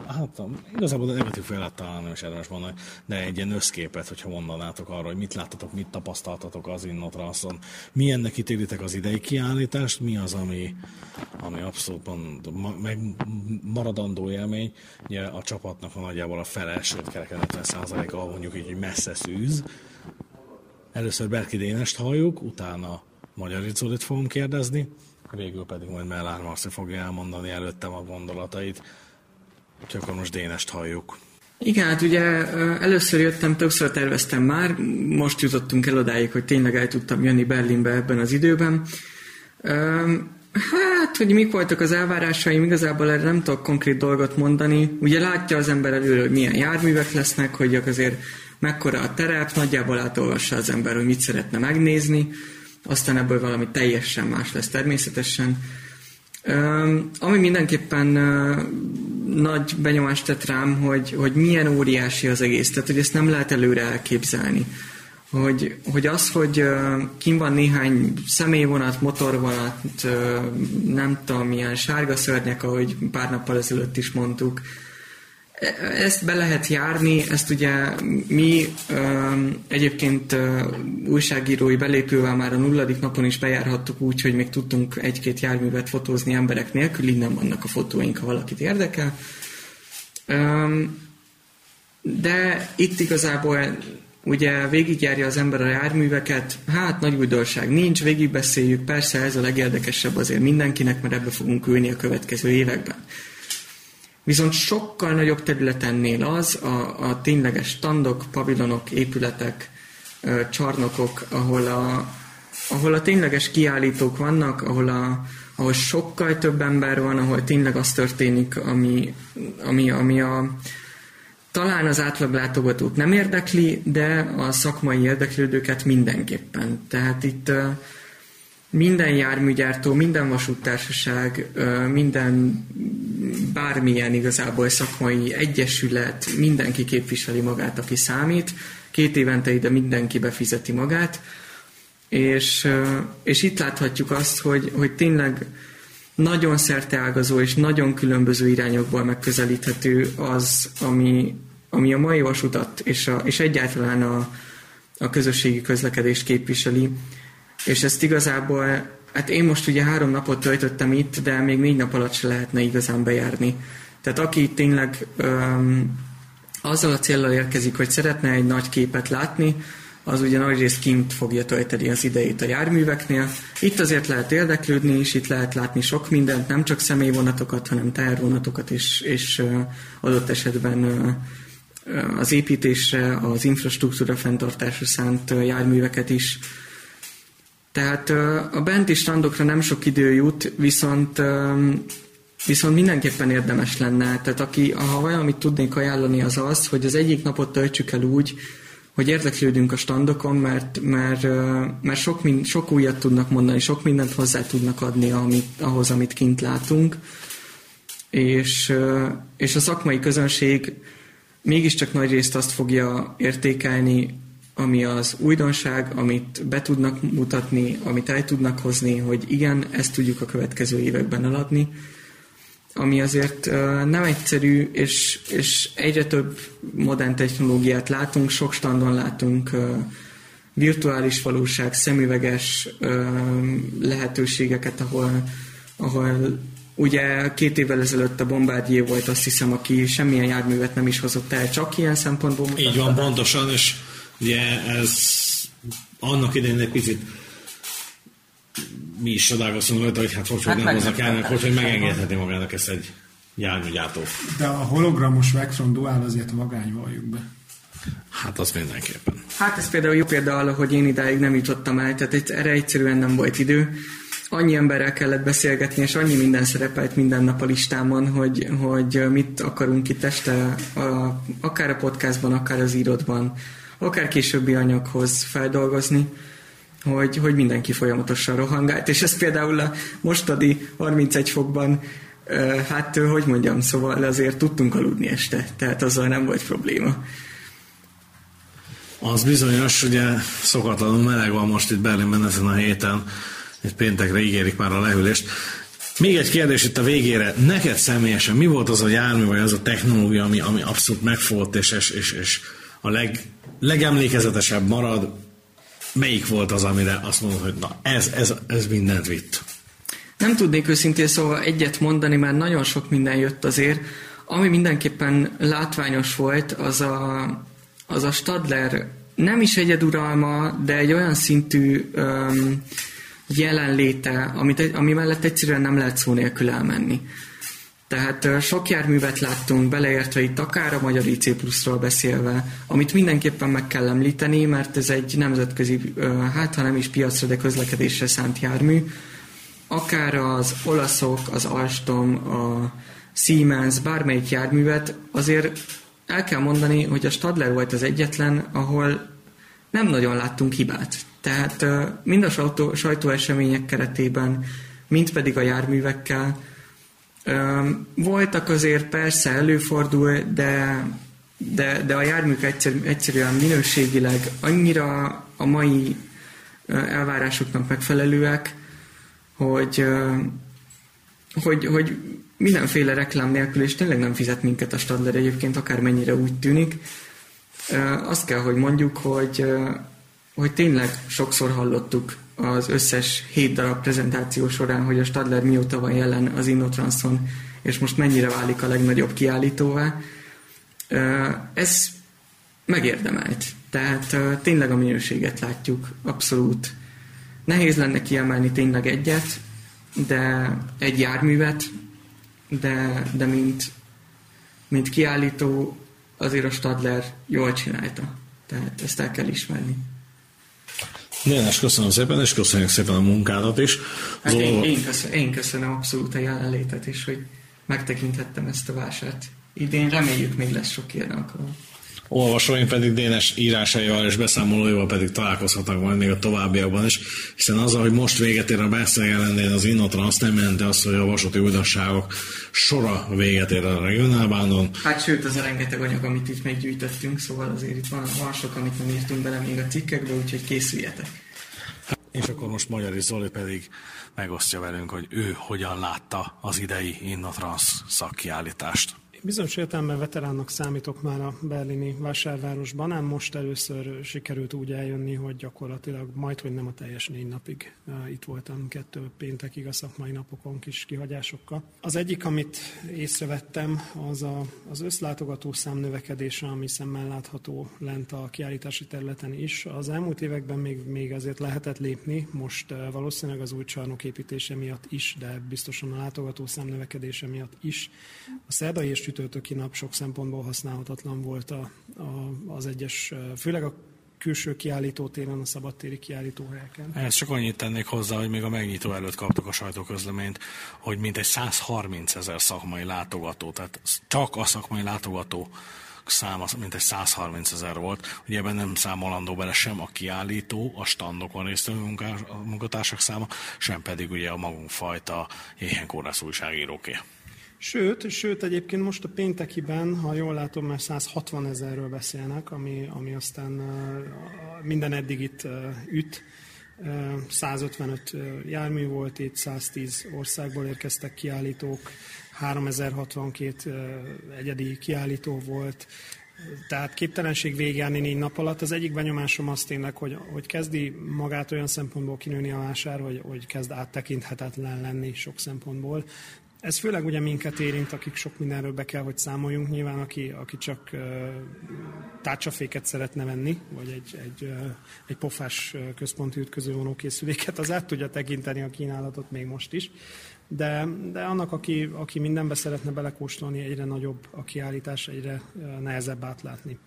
[SPEAKER 1] hát igazából negatív félet talán nem is érdemes mondani, de egy ilyen összképet, hogyha mondanátok arra, hogy mit láttatok, mit tapasztaltatok az Innotraszon, milyennek ítélitek az idei kiállítást, mi az, ami, ami abszolút meg maradandó élmény, ugye a csapatnak a nagyjából a fele, sőt kereken 50 a mondjuk így, hogy messze szűz. Először Berki Dénest halljuk, utána Magyar Icódit fogom kérdezni, végül pedig majd Mellár Marci fogja elmondani előttem a gondolatait. Úgyhogy akkor most Dénest halljuk.
[SPEAKER 4] Igen, hát ugye először jöttem, többször terveztem már, most jutottunk el odáig, hogy tényleg el tudtam jönni Berlinbe ebben az időben. Hát, hogy mik voltak az elvárásaim, igazából erre nem tudok konkrét dolgot mondani. Ugye látja az ember előre, hogy milyen járművek lesznek, hogy azért mekkora a terep, nagyjából átolvassa az ember, hogy mit szeretne megnézni, aztán ebből valami teljesen más lesz természetesen. Ami mindenképpen nagy benyomást tett rám, hogy, hogy milyen óriási az egész, tehát hogy ezt nem lehet előre elképzelni. Hogy, hogy az, hogy kim van néhány személyvonat, motorvonat, nem tudom, milyen sárga szörnyek, ahogy pár nappal ezelőtt is mondtuk, ezt be lehet járni, ezt ugye mi egyébként újságírói belépővel már a nulladik napon is bejárhattuk úgy, hogy még tudtunk egy-két járművet fotózni emberek nélkül, innen vannak a fotóink, ha valakit érdekel. de itt igazából ugye végigjárja az ember a járműveket, hát nagy újdonság nincs, végigbeszéljük, persze ez a legérdekesebb azért mindenkinek, mert ebbe fogunk ülni a következő években. Viszont sokkal nagyobb területennél az a, a tényleges standok, pavilonok, épületek, csarnokok, ahol a, ahol a tényleges kiállítók vannak, ahol, a, ahol sokkal több ember van, ahol tényleg az történik, ami, ami, ami a, talán az átlaglátogatót nem érdekli, de a szakmai érdeklődőket mindenképpen. Tehát itt minden járműgyártó, minden vasúttársaság, minden bármilyen igazából szakmai egyesület, mindenki képviseli magát, aki számít. Két évente ide mindenki befizeti magát, és, és itt láthatjuk azt, hogy, hogy tényleg nagyon szerteágazó és nagyon különböző irányokból megközelíthető az, ami, ami a mai vasutat és, a, és egyáltalán a, a közösségi közlekedést képviseli. És ezt igazából, hát én most ugye három napot töltöttem itt, de még négy nap alatt se lehetne igazán bejárni. Tehát aki tényleg um, azzal a célral érkezik, hogy szeretne egy nagy képet látni, az ugye nagy részt kint fogja tölteni az idejét a járműveknél. Itt azért lehet érdeklődni, és itt lehet látni sok mindent, nem csak személyvonatokat, hanem tehervonatokat is, és adott esetben az építésre, az infrastruktúra fenntartásra szánt járműveket is. Tehát a benti standokra nem sok idő jut, viszont viszont mindenképpen érdemes lenne. Tehát aki, ha valamit tudnék ajánlani, az az, hogy az egyik napot töltsük el úgy, hogy érdeklődünk a standokon, mert, mert, mert sok, mind, sok újat tudnak mondani, sok mindent hozzá tudnak adni amit, ahhoz, amit kint látunk, és, és a szakmai közönség mégiscsak nagy részt azt fogja értékelni, ami az újdonság, amit be tudnak mutatni, amit el tudnak hozni, hogy igen, ezt tudjuk a következő években eladni, ami azért nem egyszerű, és, és egyre több modern technológiát látunk, sok standon látunk virtuális valóság, szemüveges lehetőségeket, ahol, ahol ugye két évvel ezelőtt a Bombardier volt, azt hiszem, aki semmilyen járművet nem is hozott el, csak ilyen szempontból mutatta.
[SPEAKER 1] Így van, pontosan, és Ugye ez annak idején egy picit mi is csodálkoztunk rajta, hogy hát hogy, hát nem hozzak el, hogy, hogy megengedheti magának ezt egy járműgyártó.
[SPEAKER 2] De a hologramos Vectron Dual azért magány valljuk be.
[SPEAKER 1] Hát az mindenképpen.
[SPEAKER 4] Hát ez például jó példa hogy én idáig nem jutottam el, tehát erre egyszerűen nem volt idő. Annyi emberrel kellett beszélgetni, és annyi minden szerepelt minden nap a listámon, hogy, hogy mit akarunk itt este, a, akár a podcastban, akár az írodban, akár későbbi anyaghoz feldolgozni, hogy, hogy mindenki folyamatosan rohangált, és ez például a mostani 31 fokban hát, hogy mondjam, szóval azért tudtunk aludni este, tehát azzal nem volt probléma.
[SPEAKER 1] Az bizonyos, ugye szokatlanul meleg van most itt Berlinben ezen a héten, egy péntekre ígérik már a lehűlést. Még egy kérdés itt a végére. Neked személyesen mi volt az a jármű, vagy az a technológia, ami, ami abszolút megfogott, és, és, és, és a leg, legemlékezetesebb marad? Melyik volt az, amire azt mondod, hogy na ez, ez, ez mindent vitt?
[SPEAKER 4] Nem tudnék őszintén szóval egyet mondani, mert nagyon sok minden jött azért. Ami mindenképpen látványos volt, az a, az a Stadler nem is egyeduralma, de egy olyan szintű um, jelenléte, amit, ami mellett egyszerűen nem lehet szó nélkül elmenni. Tehát sok járművet láttunk, beleértve itt akár a magyar IC Plus-ról beszélve, amit mindenképpen meg kell említeni, mert ez egy nemzetközi, hát ha nem is piacra, de közlekedésre szánt jármű. Akár az olaszok, az Alstom, a Siemens, bármelyik járművet, azért el kell mondani, hogy a Stadler volt az egyetlen, ahol nem nagyon láttunk hibát. Tehát mind a sajtó, sajtóesemények keretében, mind pedig a járművekkel voltak azért persze előfordul, de, de, de a járműk egyszer, egyszerűen minőségileg annyira a mai elvárásoknak megfelelőek, hogy, hogy, hogy mindenféle reklám nélkül, és tényleg nem fizet minket a Stadler egyébként, akármennyire úgy tűnik. Azt kell, hogy mondjuk, hogy, hogy tényleg sokszor hallottuk az összes hét darab prezentáció során, hogy a Stadler mióta van jelen az Innotranson, és most mennyire válik a legnagyobb kiállítóvá. Ez megérdemelt. Tehát tényleg a minőséget látjuk, abszolút. Nehéz lenne kiemelni tényleg egyet, de egy járművet, de, de mint, mint kiállító azért a Stadler jól csinálta. Tehát ezt el kell ismerni.
[SPEAKER 1] Dénes, köszönöm szépen, és köszönjük szépen a munkádat is.
[SPEAKER 4] Hát én, én, köszönöm, én köszönöm abszolút a jelenlétet, és hogy megtekinthettem ezt a vásárt. Idén reméljük még lesz sok ilyen alkalom
[SPEAKER 1] olvasóink pedig Dénes írásaival és beszámolóival pedig találkozhatnak majd még a továbbiakban is, hiszen azzal, hogy most véget ér a beszélgelendén az Innotrans nem jelenti azt, hogy a vasúti újdonságok sora véget ér a regionálbánon.
[SPEAKER 4] Hát sőt, az a rengeteg anyag, amit itt meggyűjtöttünk, szóval azért itt van, van sok, amit nem írtunk bele még a cikkekbe, úgyhogy készüljetek.
[SPEAKER 1] És akkor most Magyari Zoli pedig megosztja velünk, hogy ő hogyan látta az idei Innotrans szakkiállítást.
[SPEAKER 2] Bizonyos értelemben veteránnak számítok már a berlini vásárvárosban, ám most először sikerült úgy eljönni, hogy gyakorlatilag majd, hogy nem a teljes négy napig itt voltam, kettő péntekig a szakmai napokon kis kihagyásokkal. Az egyik, amit észrevettem, az a, az összlátogató szám növekedése, ami szemmel látható lent a kiállítási területen is. Az elmúlt években még, még azért lehetett lépni, most valószínűleg az új csarnok építése miatt is, de biztosan a látogató szám növekedése miatt is. A szerdai és csütörtöki nap sok szempontból használhatatlan volt a, a, az egyes, főleg a külső kiállítótéren, a szabadtéri kiállítóhelyeken.
[SPEAKER 1] Ehhez csak annyit tennék hozzá, hogy még a megnyitó előtt kaptuk a sajtóközleményt, hogy mintegy 130 ezer szakmai látogató, tehát csak a szakmai látogató száma mintegy 130 ezer volt. Ugye ebben nem számolandó bele sem a kiállító, a standokon résztvevő munkatársak száma, sem pedig ugye a magunk fajta éhenkórász újságíróké.
[SPEAKER 2] Sőt, sőt, egyébként most a péntekiben, ha jól látom, már 160 ezerről beszélnek, ami, ami aztán minden eddig itt üt. 155 jármű volt itt, 110 országból érkeztek kiállítók, 3062 egyedi kiállító volt, tehát képtelenség végigjárni négy nap alatt. Az egyik benyomásom az tényleg, hogy, hogy kezdi magát olyan szempontból kinőni a vásár, hogy, hogy kezd áttekinthetetlen lenni sok szempontból. Ez főleg ugye minket érint, akik sok mindenről be kell, hogy számoljunk. Nyilván, aki, aki csak uh, tárcsaféket szeretne venni, vagy egy, egy, uh, egy pofás központi ütközővonókészüléket, az át tudja tekinteni a kínálatot még most is. De, de annak, aki, aki mindenbe szeretne belekóstolni, egyre nagyobb a kiállítás, egyre nehezebb átlátni.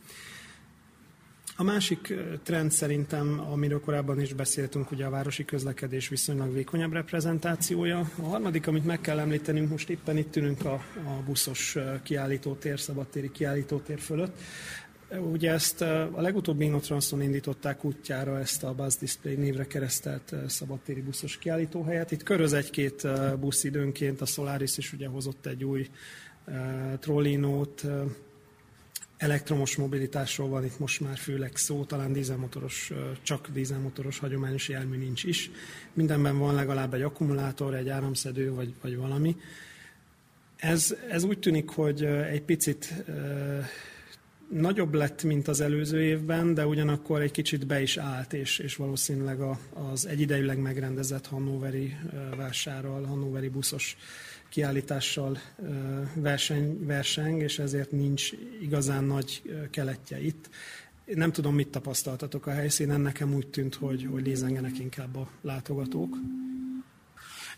[SPEAKER 2] A másik trend szerintem, amiről korábban is beszéltünk, ugye a városi közlekedés viszonylag vékonyabb reprezentációja. A harmadik, amit meg kell említenünk, most éppen itt ülünk a, a buszos kiállítótér, szabadtéri kiállítótér fölött. Ugye ezt a legutóbbi Innotranszon indították útjára ezt a Buzz Display névre keresztelt szabadtéri buszos kiállítóhelyet. Itt köröz egy-két busz időnként, a Solaris is ugye hozott egy új trollinót, elektromos mobilitásról van itt most már főleg szó, talán dízelmotoros, csak dízelmotoros hagyományos jármű nincs is. Mindenben van legalább egy akkumulátor, egy áramszedő vagy, vagy valami. Ez, ez úgy tűnik, hogy egy picit nagyobb lett, mint az előző évben, de ugyanakkor egy kicsit be is állt, és, és valószínűleg a, az egyidejűleg megrendezett Hannoveri vásárral, Hannoveri buszos kiállítással verseny, verseng, és ezért nincs igazán nagy keletje itt. Nem tudom, mit tapasztaltatok a helyszínen, nekem úgy tűnt, hogy, hogy lézengenek inkább a látogatók.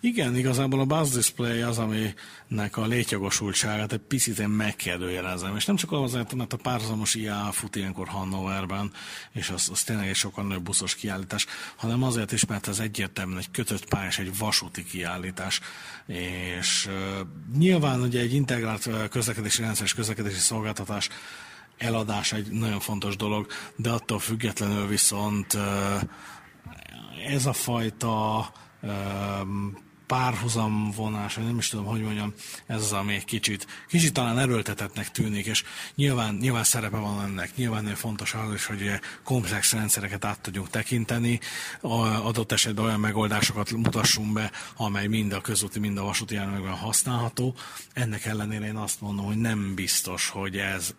[SPEAKER 1] Igen, igazából a buzz display az, aminek a létjogosultságát egy picit én megkérdőjelezem. És nem csak azért, mert a párhuzamos IA fut ilyenkor Hannoverben, és az, az tényleg egy sokkal nagyobb buszos kiállítás, hanem azért is, mert ez egyértelműen egy kötött pályás, egy vasúti kiállítás. És uh, nyilván ugye egy integrált közlekedési rendszer és közlekedési szolgáltatás eladás egy nagyon fontos dolog, de attól függetlenül viszont uh, ez a fajta párhuzamvonás, vagy nem is tudom, hogy mondjam, ez az, ami egy kicsit, kicsit talán erőltetetnek tűnik, és nyilván, nyilván szerepe van ennek, nyilván fontos az is, hogy komplex rendszereket át tudjunk tekinteni, adott esetben olyan megoldásokat mutassunk be, amely mind a közúti, mind a vasúti járművekben használható. Ennek ellenére én azt mondom, hogy nem biztos, hogy ez,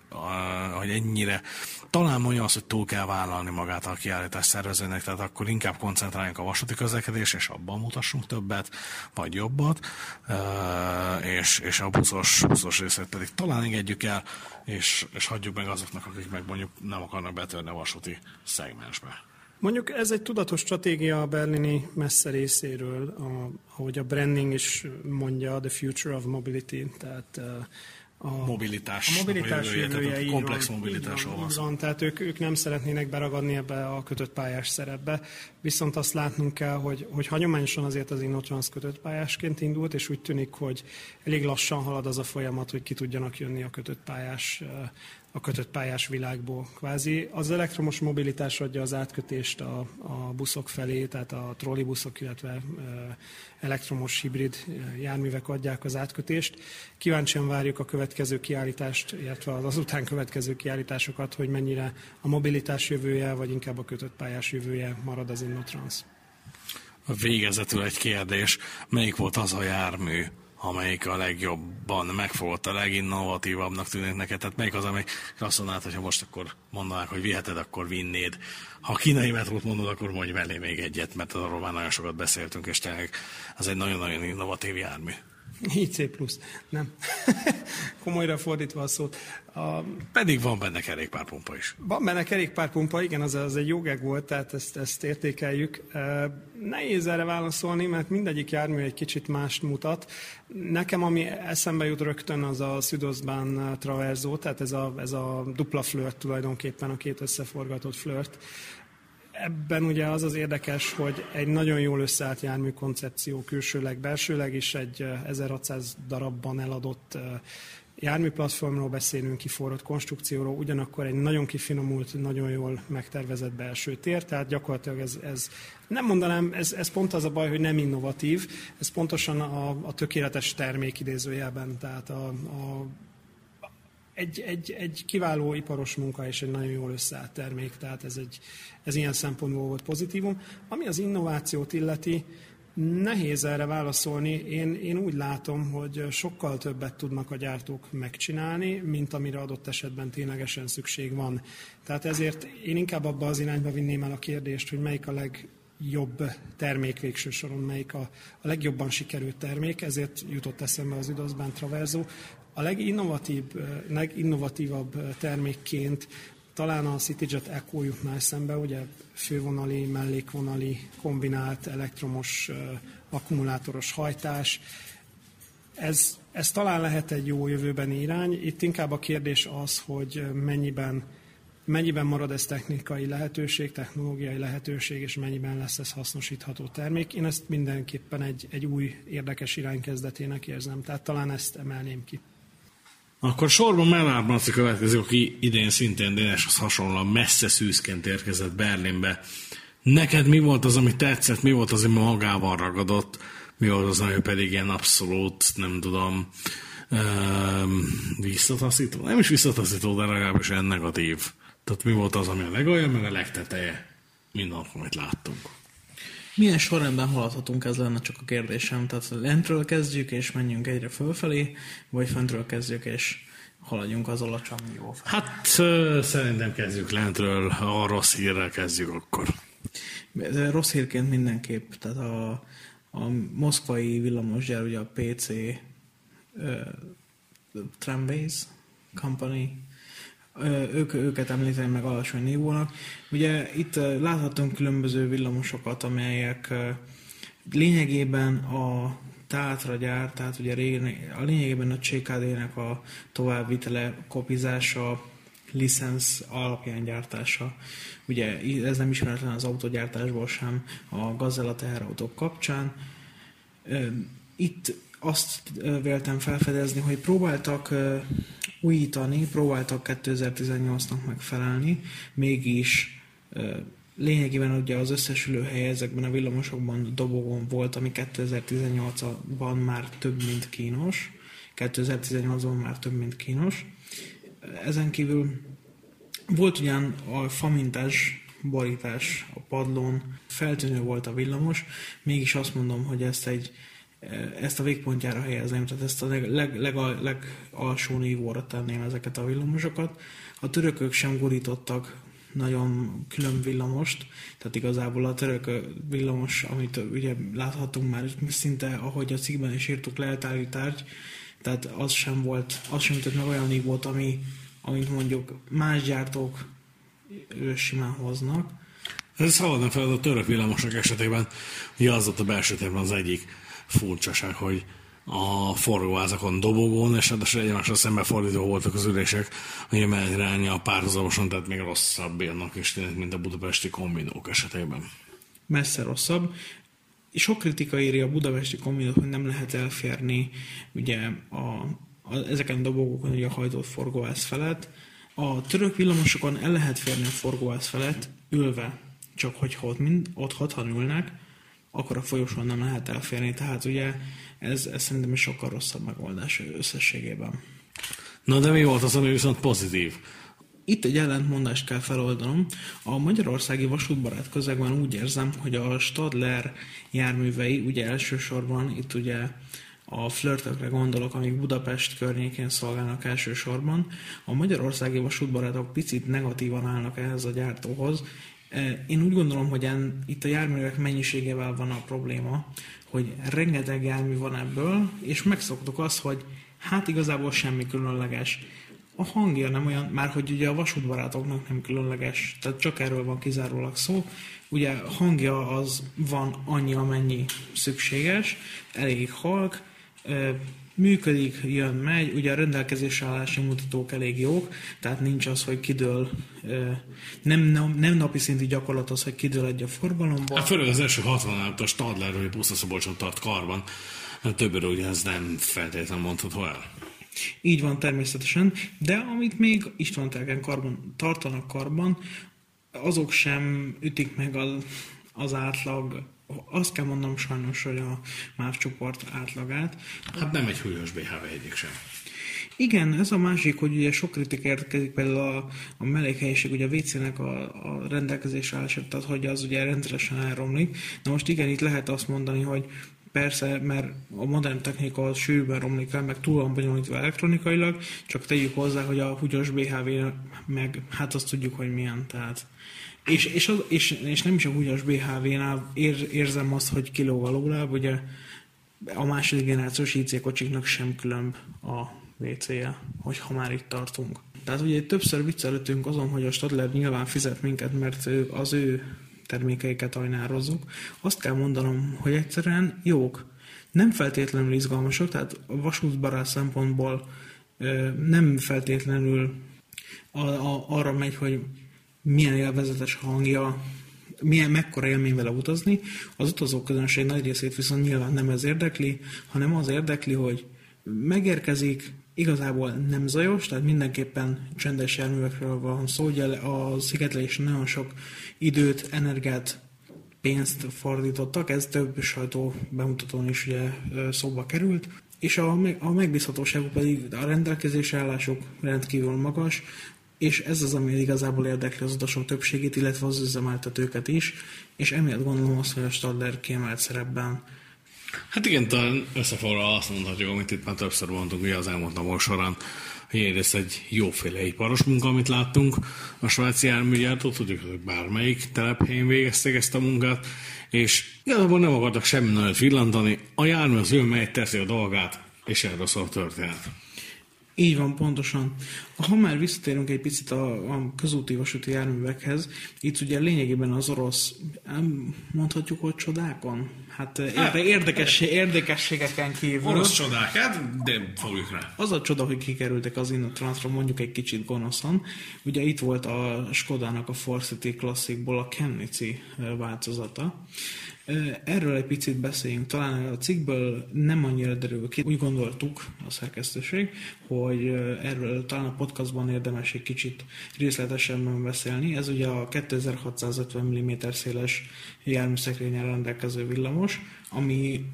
[SPEAKER 1] hogy ennyire, talán mondja azt, hogy túl kell vállalni magát a kiállítás szervezőnek, tehát akkor inkább koncentráljunk a vasúti közlekedés, és abban mutassunk többet, vagy jobbat, és, és a buszos, buszos részét pedig talán engedjük el, és, és hagyjuk meg azoknak, akik meg mondjuk nem akarnak betörni a vasúti szegmensbe.
[SPEAKER 2] Mondjuk ez egy tudatos stratégia a berlini messze részéről, a, ahogy a branding is mondja, the future of mobility, tehát
[SPEAKER 1] a mobilitás,
[SPEAKER 2] a mobilitás jövője, jövője
[SPEAKER 1] tehát a komplex
[SPEAKER 2] van, van, tehát ők, ők nem szeretnének beragadni ebbe a kötött pályás szerepbe, viszont azt látnunk kell, hogy, hogy hagyományosan azért az InnoTrans kötött pályásként indult, és úgy tűnik, hogy elég lassan halad az a folyamat, hogy ki tudjanak jönni a kötött pályás a kötött pályás világból. Kvázi az elektromos mobilitás adja az átkötést a, a buszok felé, tehát a trollibuszok, illetve elektromos hibrid járművek adják az átkötést. Kíváncsian várjuk a következő kiállítást, illetve az azután következő kiállításokat, hogy mennyire a mobilitás jövője, vagy inkább a kötött pályás jövője marad az Innotrans.
[SPEAKER 1] Végezetül egy kérdés, melyik volt az a jármű, amelyik a legjobban megfogott, a leginnovatívabbnak tűnik neked? Tehát melyik az, amelyik azt mondanád, hogy ha most akkor mondanák, hogy viheted, akkor vinnéd. Ha a kínai metrót mondod, akkor mondj mellé még egyet, mert arról már nagyon sokat beszéltünk, és tényleg az egy nagyon-nagyon innovatív jármű.
[SPEAKER 2] IC plusz, nem. Komolyra fordítva a szót.
[SPEAKER 1] A... Pedig van benne kerékpárpumpa is.
[SPEAKER 2] Van benne kerékpárpumpa, igen, az, az egy jó gag volt, tehát ezt, ezt értékeljük. Nehéz erre válaszolni, mert mindegyik jármű egy kicsit mást mutat. Nekem, ami eszembe jut rögtön, az a Südostbahn Traverso, tehát ez a, ez a dupla flört tulajdonképpen, a két összeforgatott flört Ebben ugye az az érdekes, hogy egy nagyon jól összeállt jármű koncepció külsőleg, belsőleg is egy 1600 darabban eladott járműplatformról beszélünk, kiforrott konstrukcióról, ugyanakkor egy nagyon kifinomult, nagyon jól megtervezett belső tér, tehát gyakorlatilag ez, ez nem mondanám, ez, ez pont az a baj, hogy nem innovatív, ez pontosan a, a tökéletes termék idézőjelben, tehát a, a egy, egy, egy kiváló iparos munka és egy nagyon jól összeállt termék, tehát ez, egy, ez ilyen szempontból volt pozitívum. Ami az innovációt illeti, nehéz erre válaszolni. Én, én úgy látom, hogy sokkal többet tudnak a gyártók megcsinálni, mint amire adott esetben ténylegesen szükség van. Tehát ezért én inkább abba az irányba vinném el a kérdést, hogy melyik a legjobb termék végső soron, melyik a, a legjobban sikerült termék, ezért jutott eszembe az Üdvözben Traverso, a leginnovatív, leginnovatívabb termékként talán a CityJet Echo jutná eszembe, ugye fővonali, mellékvonali, kombinált elektromos akkumulátoros hajtás. Ez, ez talán lehet egy jó jövőbeni irány. Itt inkább a kérdés az, hogy mennyiben, mennyiben marad ez technikai lehetőség, technológiai lehetőség, és mennyiben lesz ez hasznosítható termék. Én ezt mindenképpen egy, egy új érdekes irány kezdetének érzem, tehát talán ezt emelném ki.
[SPEAKER 1] Akkor sorban Mellár Marci következik, aki idén szintén Déneshoz hasonlóan messze szűzként érkezett Berlinbe. Neked mi volt az, ami tetszett, mi volt az, ami magával ragadott, mi volt az, ami pedig ilyen abszolút, nem tudom, um, visszataszító, nem is visszataszító, de legalábbis olyan negatív. Tehát mi volt az, ami a legalja, meg a legteteje minden, amit láttunk.
[SPEAKER 3] Milyen sorrendben haladhatunk, ez lenne csak a kérdésem. Tehát lentről kezdjük, és menjünk egyre fölfelé, vagy föntről kezdjük, és haladjunk az alacsony jó
[SPEAKER 1] Hát szerintem kezdjük lentről, a rossz hírrel kezdjük akkor.
[SPEAKER 3] De rossz hírként mindenképp, tehát a, a moszkvai villamosgyár, ugye a PC uh, Tramways Company, ők, őket említeni meg alacsony névónak. Ugye itt láthatunk különböző villamosokat, amelyek lényegében a Tátra gyár, tehát ugye régen, a lényegében a CKD-nek a továbbvitele, kopizása, licensz alapján gyártása. Ugye ez nem ismeretlen az autogyártásból sem a Gazella teherautók kapcsán. Itt azt véltem felfedezni, hogy próbáltak újítani, próbáltak 2018-nak megfelelni, mégis lényegében ugye az összes ülőhely ezekben a villamosokban dobogon volt, ami 2018-ban már több, mint kínos. 2018-ban már több, mint kínos. Ezen kívül volt ugyan a famintás borítás a padlón, feltűnő volt a villamos, mégis azt mondom, hogy ezt egy ezt a végpontjára helyezném, tehát ezt a leg, leg, leg, legalsó nívóra tenném ezeket a villamosokat. A törökök sem gurítottak nagyon külön villamost, tehát igazából a török villamos, amit ugye láthatunk már szinte, ahogy a cikkben is írtuk, leltári tárgy, tehát az sem volt, az sem jutott meg olyan volt, ami, amit mondjuk más gyártók simán hoznak.
[SPEAKER 1] Ez szabadna fel a török villamosok esetében, hogy az volt a belső térben az egyik furcsaság, hogy a forgóházakon dobogón, és ráadásul egymásra fordítva voltak az ülések, hogy a menetránya a párhuzamosan, tehát még rosszabb érnak is tényleg, mint a budapesti kombinók esetében.
[SPEAKER 3] Messze rosszabb. Sok kritika éri a budapesti kombinót, hogy nem lehet elférni ugye a, a, ezeken a dobogókon ugye a hajtott forgóház felett. A török villamosokon el lehet férni a forgóház felett ülve, csak hogyha ott, mind, ott hatan ülnek, akkor a folyosón nem lehet elférni. Tehát ugye ez, ez szerintem is sokkal rosszabb megoldás összességében.
[SPEAKER 1] Na de mi volt az, ami viszont pozitív?
[SPEAKER 3] Itt egy ellentmondást kell feloldanom. A magyarországi vasútbarát közegben úgy érzem, hogy a Stadler járművei, ugye elsősorban itt ugye a flörtökre gondolok, amik Budapest környékén szolgálnak elsősorban. A magyarországi vasútbarátok picit negatívan állnak ehhez a gyártóhoz, én úgy gondolom, hogy en, itt a járművek mennyiségével van a probléma, hogy rengeteg jármű van ebből, és megszoktuk azt, hogy hát igazából semmi különleges. A hangja nem olyan, már hogy ugye a vasútbarátoknak nem különleges, tehát csak erről van kizárólag szó. Ugye hangja az van annyi, amennyi szükséges, elég halk, működik, jön, megy, ugye a rendelkezésre állási mutatók elég jók, tehát nincs az, hogy kidől, nem, nem, nem napi szintű gyakorlat az, hogy kidől egy a forgalomba.
[SPEAKER 1] Hát főleg az első 60 át a Stadler, hogy Pusztaszobolcson tart karban, hát többről ugye ez nem feltétlenül mondható el.
[SPEAKER 3] Így van természetesen, de amit még István Telken karban tartanak karban, azok sem ütik meg az, az átlag azt kell mondanom sajnos, hogy a MÁV csoport átlagát.
[SPEAKER 1] Hát nem egy húlyos BHV egyik sem.
[SPEAKER 3] Igen, ez a másik, hogy ugye sok kritika érkezik például a, a mellékhelyiség, ugye a WC-nek a, a rendelkezésre állását, tehát hogy az ugye rendszeresen elromlik. Na most igen, itt lehet azt mondani, hogy persze, mert a modern technika az sűrűben romlik el, meg túl van bonyolítva elektronikailag, csak tegyük hozzá, hogy a húgyos BHV meg hát azt tudjuk, hogy milyen, tehát és, és, az, és, és nem is a húgyas BHV-nál ér, érzem azt, hogy kilóg a lóláb, ugye a második generációs IC kocsiknak sem különb a WC-je, hogy ha már itt tartunk. Tehát ugye többször viccelődtünk azon, hogy a Stadler nyilván fizet minket, mert az ő termékeiket ajnározzuk. Azt kell mondanom, hogy egyszerűen jók. Nem feltétlenül izgalmasak, tehát a vasútbarát szempontból nem feltétlenül a, a, arra megy, hogy milyen élvezetes hangja, milyen mekkora élmény vele utazni. Az utazók közönség nagy részét viszont nyilván nem ez érdekli, hanem az érdekli, hogy megérkezik, igazából nem zajos, tehát mindenképpen csendes járművekről van szó, hogy a szigetlés nagyon sok időt, energiát, pénzt fordítottak, ez több sajtó bemutatón is ugye szóba került, és a, a megbízhatóságuk pedig a rendelkezésre állások rendkívül magas, és ez az, ami igazából érdekli az utasok többségét, illetve az üzemeltetőket is, és emiatt gondolom azt, hogy a Stadler kiemelt szerepben
[SPEAKER 1] Hát igen, talán összefoglalva azt mondhatjuk, amit itt már többször mondtunk ugye az elmúlt napok során, hogy ez egy jóféle iparos munka, amit láttunk. A svájci járműgyártó, tudjuk, hogy bármelyik telephelyen végezték ezt a munkát, és igazából nem akartak semmi nagyot villantani. A jármű az ő megy, teszi a dolgát, és erről szól a történet.
[SPEAKER 3] Így van, pontosan. Ha már visszatérünk egy picit a, a közúti vasúti járművekhez, itt ugye lényegében az orosz, mondhatjuk, hogy csodákon? Hát, hát érde, érdekes, érdekességeken kívül.
[SPEAKER 1] Orosz csodák, hát de fogjuk rá.
[SPEAKER 3] Az a csoda, hogy kikerültek az Innotransra, mondjuk egy kicsit gonoszan. Ugye itt volt a Skodának a Forcity Classicból a Chemnici változata, Erről egy picit beszéljünk. Talán a cikkből nem annyira derül ki. Úgy gondoltuk a szerkesztőség, hogy erről talán a podcastban érdemes egy kicsit részletesebben beszélni. Ez ugye a 2650 mm széles járműszekrényen rendelkező villamos, ami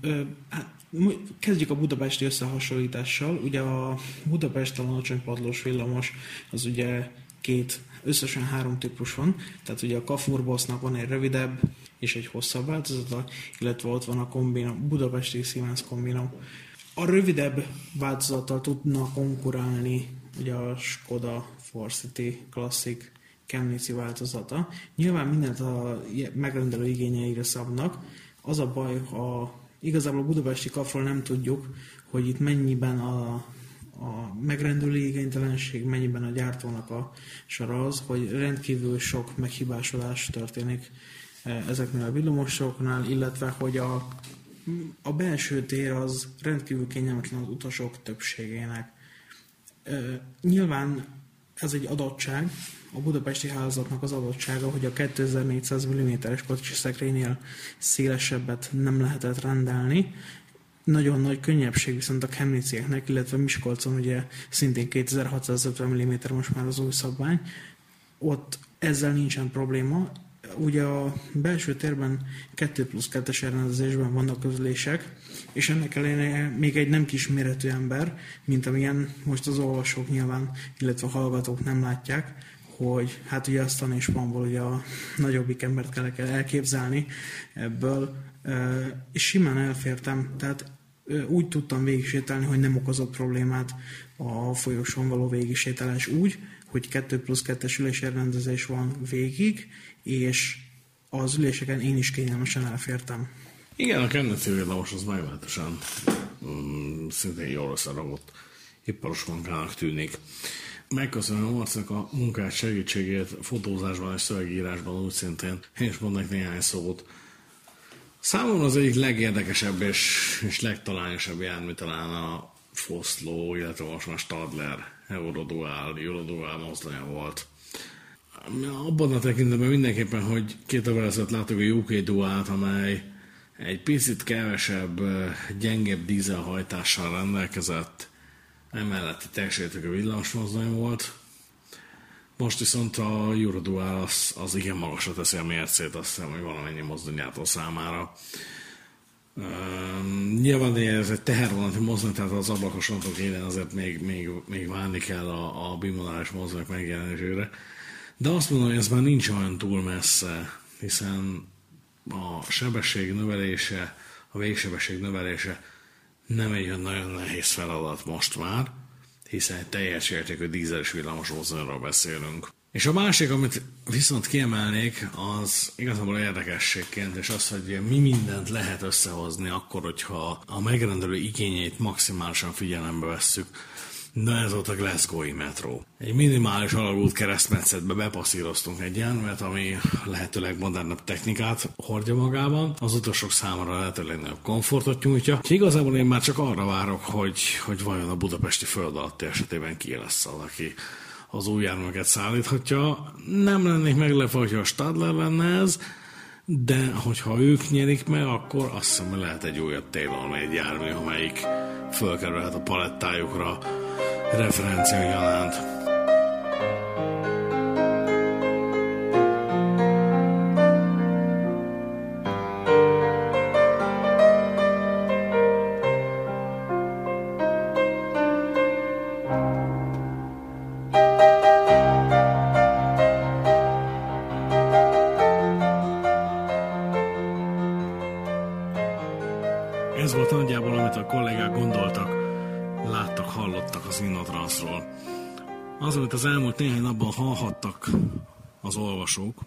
[SPEAKER 3] hát, Kezdjük a budapesti összehasonlítással. Ugye a Budapest alacsony padlós villamos az ugye két, összesen három típus van. Tehát ugye a Kafurbosznak van egy rövidebb, és egy hosszabb változata, illetve ott van a kombina, budapesti Siemens kombina. A rövidebb változattal tudna konkurálni ugye a Skoda Forcity Classic Chemnici változata. Nyilván mindent a megrendelő igényeire szabnak. Az a baj, ha igazából a budapesti kapról nem tudjuk, hogy itt mennyiben a, a megrendelő igénytelenség, mennyiben a gyártónak a sora az, hogy rendkívül sok meghibásodás történik ezeknél a villamosoknál, illetve hogy a, a belső tér az rendkívül kényelmetlen az utasok többségének. E, nyilván ez egy adottság, a budapesti házatnak az adottsága, hogy a 2400 mm-es kocsi szekrénynél szélesebbet nem lehetett rendelni. Nagyon nagy könnyebbség viszont a Chemnicieknek, illetve Miskolcon ugye szintén 2650 mm most már az új szabvány. Ott ezzel nincsen probléma, ugye a belső térben 2 plusz 2-es elrendezésben vannak közlések, és ennek ellenére még egy nem kis méretű ember, mint amilyen most az olvasók nyilván, illetve a hallgatók nem látják, hogy hát ugye azt a spamból ugye a nagyobbik embert kell elképzelni ebből, és simán elfértem, tehát úgy tudtam végigsétálni, hogy nem okozott problémát a folyosón való végisétálás úgy, hogy 2 plusz 2-es ülésrendezés van végig, és az üléseken én is kényelmesen elfértem.
[SPEAKER 1] Igen, a Kennedy villamos az meglehetősen um, szintén jól összeragott iparos munkának tűnik. Megköszönöm Marcinak a munkát segítségét fotózásban és szövegírásban úgy szintén. Én is mondok néhány szót. Számomra az egyik legérdekesebb és, és legtalányosabb jármű talán a Foszló, illetve most már Stadler Eurodual, Eurodual mozdonya volt abban a tekintetben mindenképpen, hogy két évvel ezelőtt láttuk a UK Dualt, amely egy picit kevesebb, gyengebb dízelhajtással rendelkezett, emellett teljesítők a villamosmozdony volt. Most viszont a Eurodual az, az igen magasra teszi a mércét, azt hiszem, hogy valamennyi mozdonyától számára. Uh, nyilván ez egy tehervonati mozdony, tehát az ablakos rontok élen azért még, még, még várni kell a, a bimonális mozdonyok megjelenésére. De azt mondom, hogy ez már nincs olyan túl messze, hiszen a sebesség növelése, a végsebesség növelése nem egy olyan nagyon nehéz feladat most már, hiszen egy teljes értékű dízeles villamos mozdonyról beszélünk. És a másik, amit viszont kiemelnék, az igazából érdekességként, és az, hogy mi mindent lehet összehozni akkor, hogyha a megrendelő igényeit maximálisan figyelembe vesszük. Na ez volt a Glasgow-i metró. Egy minimális alagút keresztmetszetbe bepasszíroztunk egy járművet, ami lehetőleg modernebb technikát hordja magában, az utasok számára lehetőleg legnagyobb komfortot nyújtja. És igazából én már csak arra várok, hogy, hogy vajon a budapesti föld alatti esetében ki lesz az, aki az új járműveket szállíthatja. Nem lennék meglepve, hogyha a Stadler lenne ez, de hogyha ők nyerik meg, akkor azt hiszem, hogy lehet egy újabb Taylor egy jármű, amelyik fölkerülhet a palettájukra referencia gyanánt. Az olvasók,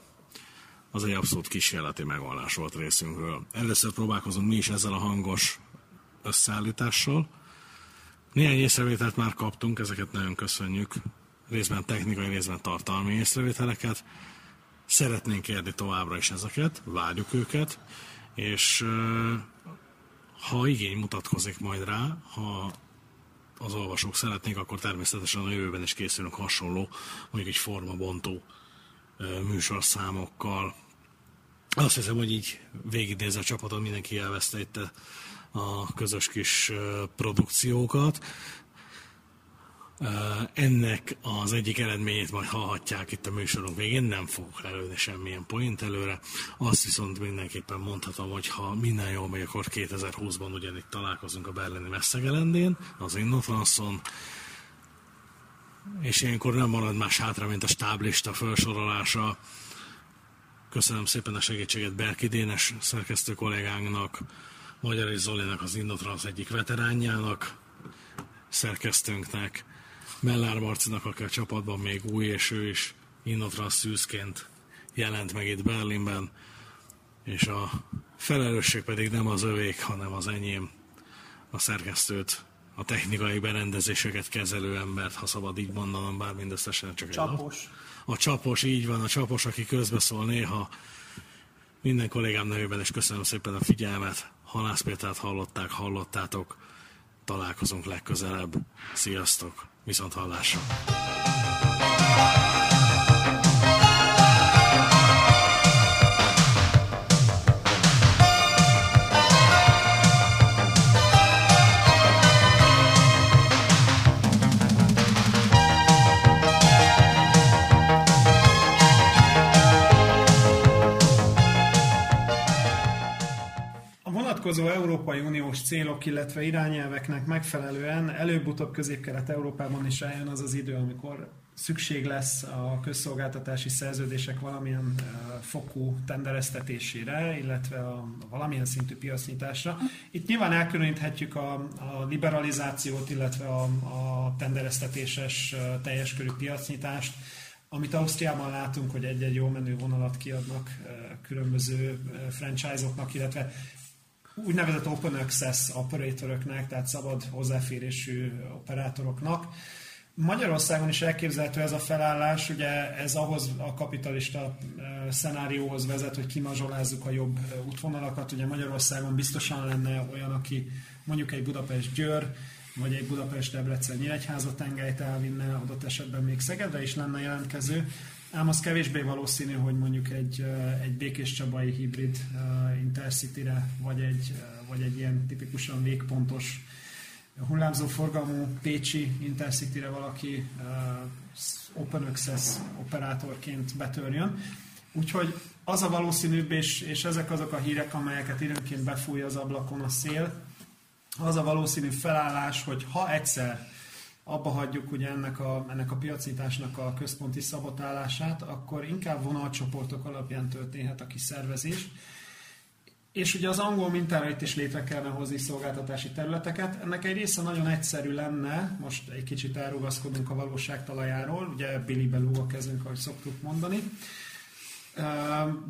[SPEAKER 1] az egy abszolút kísérleti megoldás volt részünkről. Először próbálkozunk mi is ezzel a hangos összeállítással. Néhány észrevételt már kaptunk, ezeket nagyon köszönjük. Részben technikai, részben tartalmi észrevételeket. Szeretnénk kérni továbbra is ezeket, várjuk őket, és ha igény mutatkozik majd rá, ha az olvasók szeretnék, akkor természetesen a jövőben is készülünk hasonló, mondjuk egy formabontó műsorszámokkal. Azt hiszem, hogy így végignézve a csapatot, mindenki elveszte itt a közös kis produkciókat. Ennek az egyik eredményét majd hallhatják itt a műsorunk végén, nem fogok előni semmilyen point előre. Azt viszont mindenképpen mondhatom, hogy ha minden jól megy, akkor 2020-ban ugyanitt találkozunk a berlini messzegelendén, az Innotranszon, és ilyenkor nem marad más hátra, mint a stáblista felsorolása. Köszönöm szépen a segítséget Berki Dénes szerkesztő kollégánknak, Magyar és Zolinak, az Indotrans egyik veteránjának, szerkesztőnknek, Mellár Marcinak, aki a csapatban még új, és ő is Indotrans szűzként jelent meg itt Berlinben, és a felelősség pedig nem az övék, hanem az enyém, a szerkesztőt, a technikai berendezéseket kezelő embert, ha szabad így mondanom, bár mindösszesen csak
[SPEAKER 3] csapos.
[SPEAKER 1] egy A csapos, így van, a csapos, aki közbeszól néha. Minden kollégám nevében is köszönöm szépen a figyelmet. Halász Pétert hallották, hallottátok. Találkozunk legközelebb. Sziasztok! Viszont hallásra!
[SPEAKER 2] Vonatkozó Európai Uniós célok, illetve irányelveknek megfelelően előbb-utóbb közép-kelet-európában is eljön az az idő, amikor szükség lesz a közszolgáltatási szerződések valamilyen fokú tendereztetésére, illetve a valamilyen szintű piacnyitásra. Itt nyilván elkülöníthetjük a, a liberalizációt, illetve a, a tendereztetéses teljes körű piacnyitást, amit Ausztriában látunk, hogy egy-egy jó menő vonalat kiadnak különböző franchise-oknak, illetve úgynevezett open access operatoroknak, tehát szabad hozzáférésű operátoroknak. Magyarországon is elképzelhető ez a felállás, ugye ez ahhoz a kapitalista szenárióhoz vezet, hogy kimazsolázzuk a jobb útvonalakat. Ugye Magyarországon biztosan lenne olyan, aki mondjuk egy Budapest-Győr, vagy egy Budapest-Debrecen Nyíregyháza tengelyt elvinne, adott esetben még Szegedre is lenne jelentkező, Ám az kevésbé valószínű, hogy mondjuk egy, egy Békés Csabai hibrid Intercity-re, vagy egy, vagy egy ilyen tipikusan végpontos hullámzó forgalmú Pécsi Intercity-re valaki open access operátorként betörjön. Úgyhogy az a valószínűbb, és, és ezek azok a hírek, amelyeket időnként befúj az ablakon a szél, az a valószínű felállás, hogy ha egyszer abba hagyjuk ugye ennek a, ennek a piacnyitásnak a központi szabotálását, akkor inkább vonalcsoportok alapján történhet a kiszervezés. És ugye az angol mintára itt is létre kellene hozni szolgáltatási területeket. Ennek egy része nagyon egyszerű lenne, most egy kicsit elrugaszkodunk a valóság talajáról, ugye Billy Belú a kezünk, ahogy szoktuk mondani.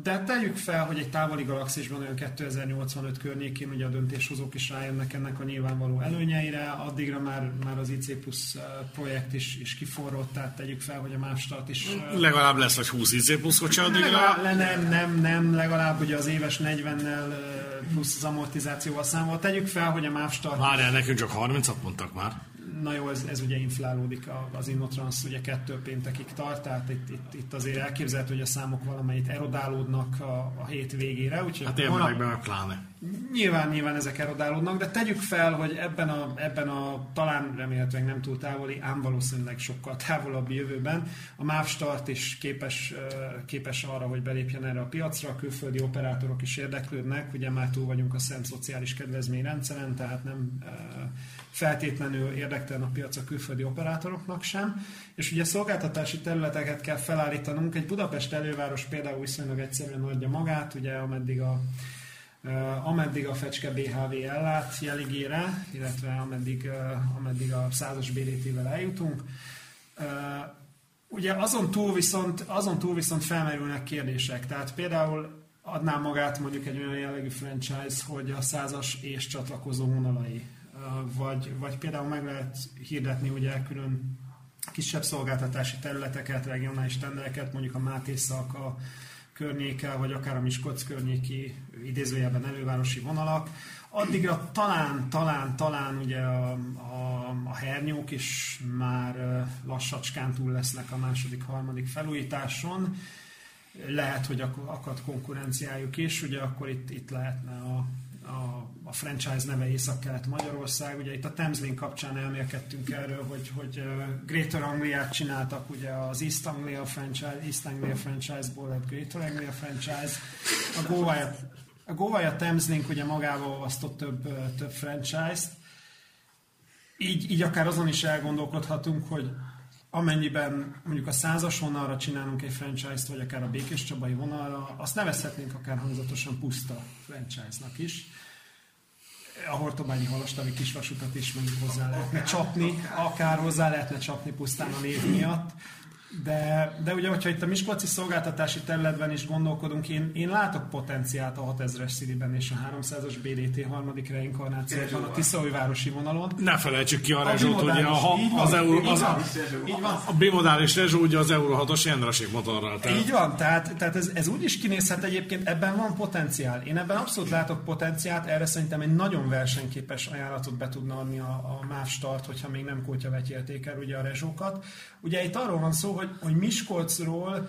[SPEAKER 2] De tegyük fel, hogy egy távoli galaxisban olyan 2085 környékén ugye a döntéshozók is rájönnek ennek a nyilvánvaló előnyeire, addigra már, már az IC Plus projekt is, is kiforrott, tehát tegyük fel, hogy a Mávstart is...
[SPEAKER 1] Legalább lesz, hogy 20 IC Plus kocsi addigra?
[SPEAKER 2] Legalább, nem, nem, nem, legalább ugye az éves 40-nel plusz az amortizációval számol. Tegyük fel, hogy a Mávstart...
[SPEAKER 1] Várjál, nekünk csak 30-at mondtak már
[SPEAKER 2] na jó, ez, ez ugye inflálódik az Innotrans, ugye kettő péntekig tart, tehát itt, itt, itt azért elképzelhető, hogy a számok valamelyik erodálódnak a, a hét végére. Úgyhogy
[SPEAKER 1] hát években meg pláne.
[SPEAKER 2] Nyilván, nyilván ezek erodálódnak, de tegyük fel, hogy ebben a, ebben a talán remélhetőleg nem túl távoli, ám valószínűleg sokkal távolabb jövőben a MÁV Start is képes, képes arra, hogy belépjen erre a piacra, a külföldi operátorok is érdeklődnek, ugye már túl vagyunk a szem szociális kedvezményrendszeren, tehát nem feltétlenül érdektelen a piac a külföldi operátoroknak sem, és ugye szolgáltatási területeket kell felállítanunk. Egy Budapest előváros például viszonylag egyszerűen adja magát, ugye ameddig a ameddig a fecske BHV ellát jeligére, illetve ameddig, ameddig a százas BDT-vel eljutunk. Ugye azon túl, viszont, azon túl viszont felmerülnek kérdések. Tehát például adná magát mondjuk egy olyan jellegű franchise, hogy a százas és csatlakozó vonalai. Vagy, vagy például meg lehet hirdetni ugye külön kisebb szolgáltatási területeket, regionális tendereket, mondjuk a Máté a környéke, vagy akár a Miskolc környéki idézőjelben elővárosi vonalak. Addigra talán, talán, talán ugye a, a, a hernyók is már lassacskán túl lesznek a második, harmadik felújításon. Lehet, hogy akad konkurenciájuk is, ugye akkor itt, itt lehetne a, a, a franchise neve Észak-Kelet Magyarország. Ugye itt a Thameslink kapcsán elmélkedtünk erről, hogy, hogy Greater Angliát csináltak ugye az East Anglia franchise, East Anglia franchise-ból lett Greater Anglia franchise. A Góvája, a Góvája Thameslink ugye magával olvasztott több, több franchise-t. Így, így akár azon is elgondolkodhatunk, hogy amennyiben mondjuk a százas vonalra csinálunk egy franchise-t, vagy akár a Békés Csabai vonalra, azt nevezhetnénk akár hangzatosan puszta franchise-nak is. A Hortobányi Halastavi kisvasutat is mondjuk hozzá lehetne csapni, akár hozzá lehetne csapni pusztán a név miatt. De, de ugye, hogyha itt a Miskolci szolgáltatási területben is gondolkodunk, én, én látok potenciált a 6000-es Sziriben és a 300-as BDT harmadik reinkarnációban a Tiszaújvárosi vonalon.
[SPEAKER 1] Ne felejtsük ki a rezsót, ugye a, ha, az, euró, az, a, így van. a bimodális rezsó ugye az Euro 6-os Jendrasik motorral.
[SPEAKER 2] Tehát. Így van, tehát, tehát ez, ez úgy is kinézhet egyébként, ebben van potenciál. Én ebben abszolút látok potenciált, erre szerintem egy nagyon versenyképes ajánlatot be tudna adni a, a MÁV Start, hogyha még nem kótya vetjelték el ugye a rezsókat. Ugye itt arról van szó, hogy, hogy Miskolcról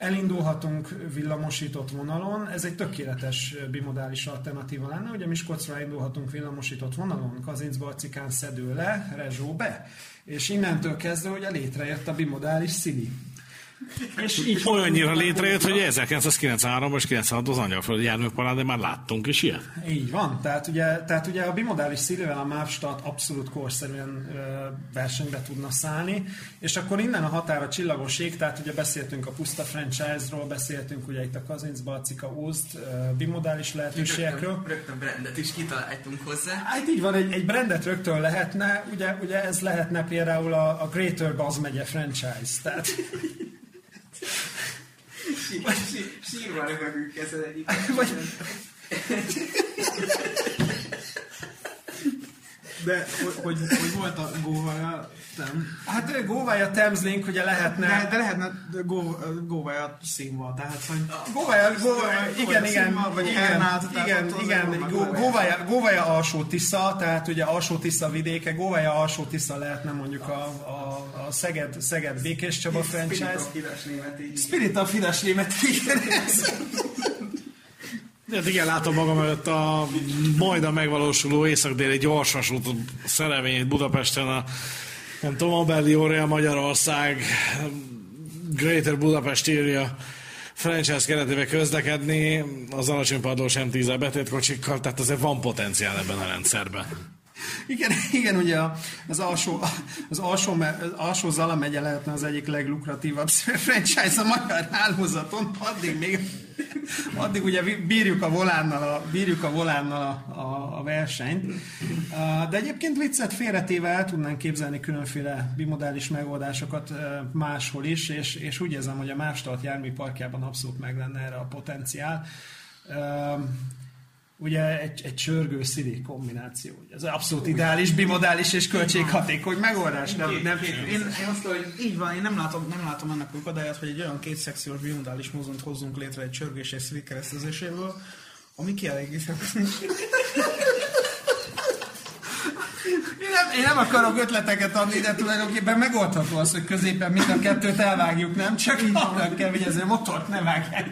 [SPEAKER 2] elindulhatunk villamosított vonalon, ez egy tökéletes bimodális alternatíva lenne, ugye Miskolcról elindulhatunk villamosított vonalon, Kazincbarcikán szedő le, Rezsó be, és innentől kezdve ugye létrejött a bimodális szili.
[SPEAKER 1] És így olyannyira létrejött, hogy 1993 és 96 az angyalföldi járműparádé már láttunk is ilyen.
[SPEAKER 2] Így van, tehát ugye, tehát ugye a bimodális szílével a Mávstat abszolút korszerűen ö, versenybe tudna szállni, és akkor innen a határa csillagoség, tehát ugye beszéltünk a Puszta franchise-ról, beszéltünk ugye itt a Kazinc, Balcika, Úzt, bimodális lehetőségekről.
[SPEAKER 4] Rögtön, rögtön brandet is kitaláltunk hozzá.
[SPEAKER 2] Hát így van, egy, egy brandet rögtön lehetne, ugye, ugye ez lehetne például a, a Greater Baz megye franchise, tehát
[SPEAKER 4] Sírva röhögünk ezen egyik.
[SPEAKER 3] De hogy, hogy, hogy volt a góvaja
[SPEAKER 2] nem. Hát góvája Thameslink ugye lehetne...
[SPEAKER 3] De, de lehetne go, góvája színval, tehát hogy...
[SPEAKER 2] Góvája igen, igen, vagy igen, igen, igen, góvája, góvája alsó Tisza, tehát ugye alsó Tisza vidéke, góvája alsó Tisza lehetne mondjuk a, a, a Szeged, Szeged Békés Csaba franchise. Spirit of Fidesz német, igen.
[SPEAKER 1] Hát igen, látom magam előtt a a megvalósuló észak-déli gyorsvasút szerelvényét Budapesten a nem tudom, Abelli Aurea Magyarország, Greater Budapest írja franchise keretében közlekedni az alacsony padlós M10 betétkocsikkal, tehát azért van potenciál ebben a rendszerben.
[SPEAKER 2] Igen, igen, ugye az alsó, az alsó, az alsó Zala megye lehetne az egyik leglukratívabb franchise a magyar hálózaton, addig még addig ugye bírjuk a volánnal a, bírjuk a, volánnal a, a, a versenyt. De egyébként viccet félretéve el tudnánk képzelni különféle bimodális megoldásokat máshol is, és, és úgy érzem, hogy a Mástalt járműparkjában abszolút meg lenne erre a potenciál ugye egy, egy csörgő szili kombináció. Ez abszolút ideális, bimodális és költséghatékony megoldás. Nem, nem,
[SPEAKER 3] én, én, azt hogy így van, én nem látom, nem látom annak akadályát, hogy egy olyan kétszekciós bimodális mozont hozzunk létre egy csörgés és szili keresztezéséből, ami kielégíthető.
[SPEAKER 2] Én nem, én nem akarok ötleteket adni, de tulajdonképpen megoldható az, hogy középen mind a kettőt elvágjuk, nem? Csak így kell vigyázni, a motort ne vágják.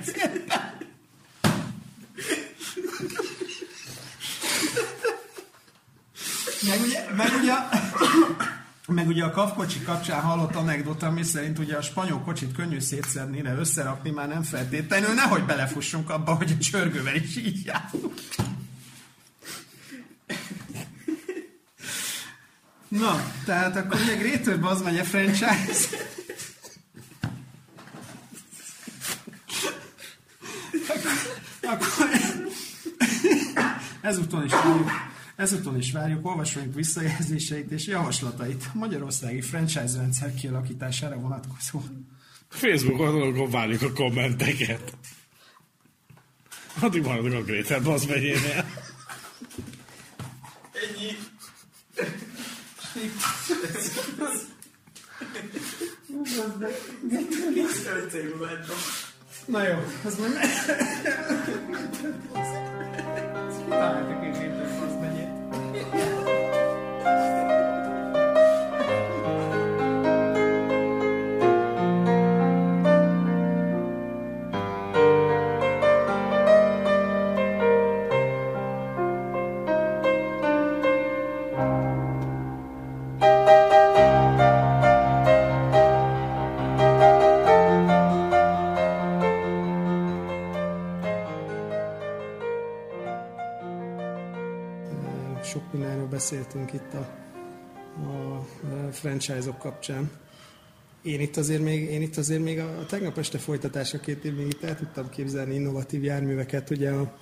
[SPEAKER 2] Meg ugye, meg ugye, meg ugye a kafkocsi kapcsán hallott anekdota, ami szerint ugye a spanyol kocsit könnyű szétszedni, de összerakni már nem feltétlenül, nehogy belefussunk abba, hogy a csörgővel is így járunk. Na, tehát akkor még Rétőbb az megy a franchise. akkor, akkor Ezúton is várjuk, ezúton is várjuk olvasóink visszajelzéseit és javaslatait a magyarországi franchise rendszer kialakítására vonatkozó.
[SPEAKER 1] Facebookon akkor várjuk a kommenteket. Addig maradok a Gréter Basz megyénél.
[SPEAKER 4] Ennyi.
[SPEAKER 2] Na jó, az majd... Találtak egy Gréter Basz. Sok beszéltünk itt a, a franchise-ok kapcsán. Én itt azért még, én itt azért még a, a tegnap este folytatásaként én még itt el tudtam képzelni innovatív járműveket. Ugye, a,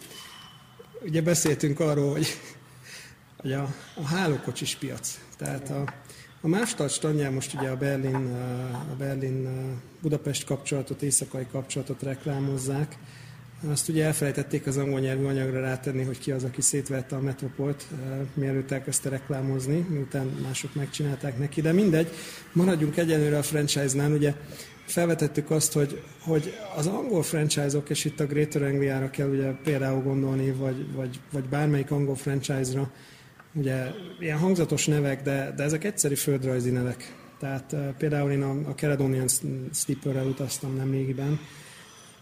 [SPEAKER 2] ugye beszéltünk arról, hogy, hogy a, a hálókocsis piac. Tehát a, a Mástart standján most ugye a Berlin, a Berlin Budapest kapcsolatot, éjszakai kapcsolatot reklámozzák. Azt ugye elfelejtették az angol nyelvű anyagra rátenni, hogy ki az, aki szétvette a Metropolt, eh, mielőtt elkezdte reklámozni, miután mások megcsinálták neki, de mindegy, maradjunk egyenlőre a franchise-nál, ugye felvetettük azt, hogy, hogy az angol franchise-ok, és itt a Greater Angliára kell ugye például gondolni, vagy, vagy, vagy bármelyik angol franchise-ra, ugye ilyen hangzatos nevek, de, de ezek egyszerű földrajzi nevek. Tehát uh, például én a, a Caledonian Sleeper-rel utaztam nemrégiben,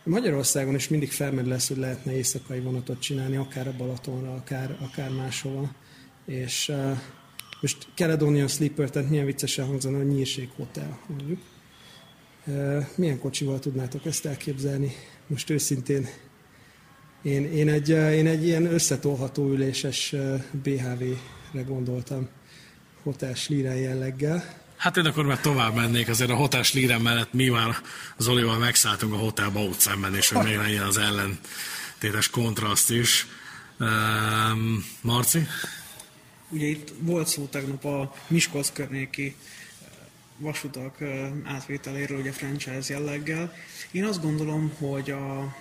[SPEAKER 2] Magyarországon is mindig felmerül lesz, hogy lehetne éjszakai vonatot csinálni, akár a Balatonra, akár, akár máshova. És uh, most Caledonian Sleeper, tehát milyen viccesen hangzana, hogy Nyírség Hotel, mondjuk. Uh, milyen kocsival tudnátok ezt elképzelni? Most őszintén én, én, egy, én egy ilyen összetolható üléses BHV-re gondoltam, Hotel Slíren jelleggel.
[SPEAKER 1] Hát én akkor már tovább mennék, azért a Hotel Slíren mellett mi már az Olival megszálltunk a hotelba ott szemben, és hogy még legyen az ellentétes kontraszt is. Um, Marci?
[SPEAKER 3] Ugye itt volt szó tegnap a Miskolc környéki vasutak átvételéről, ugye franchise jelleggel. Én azt gondolom, hogy a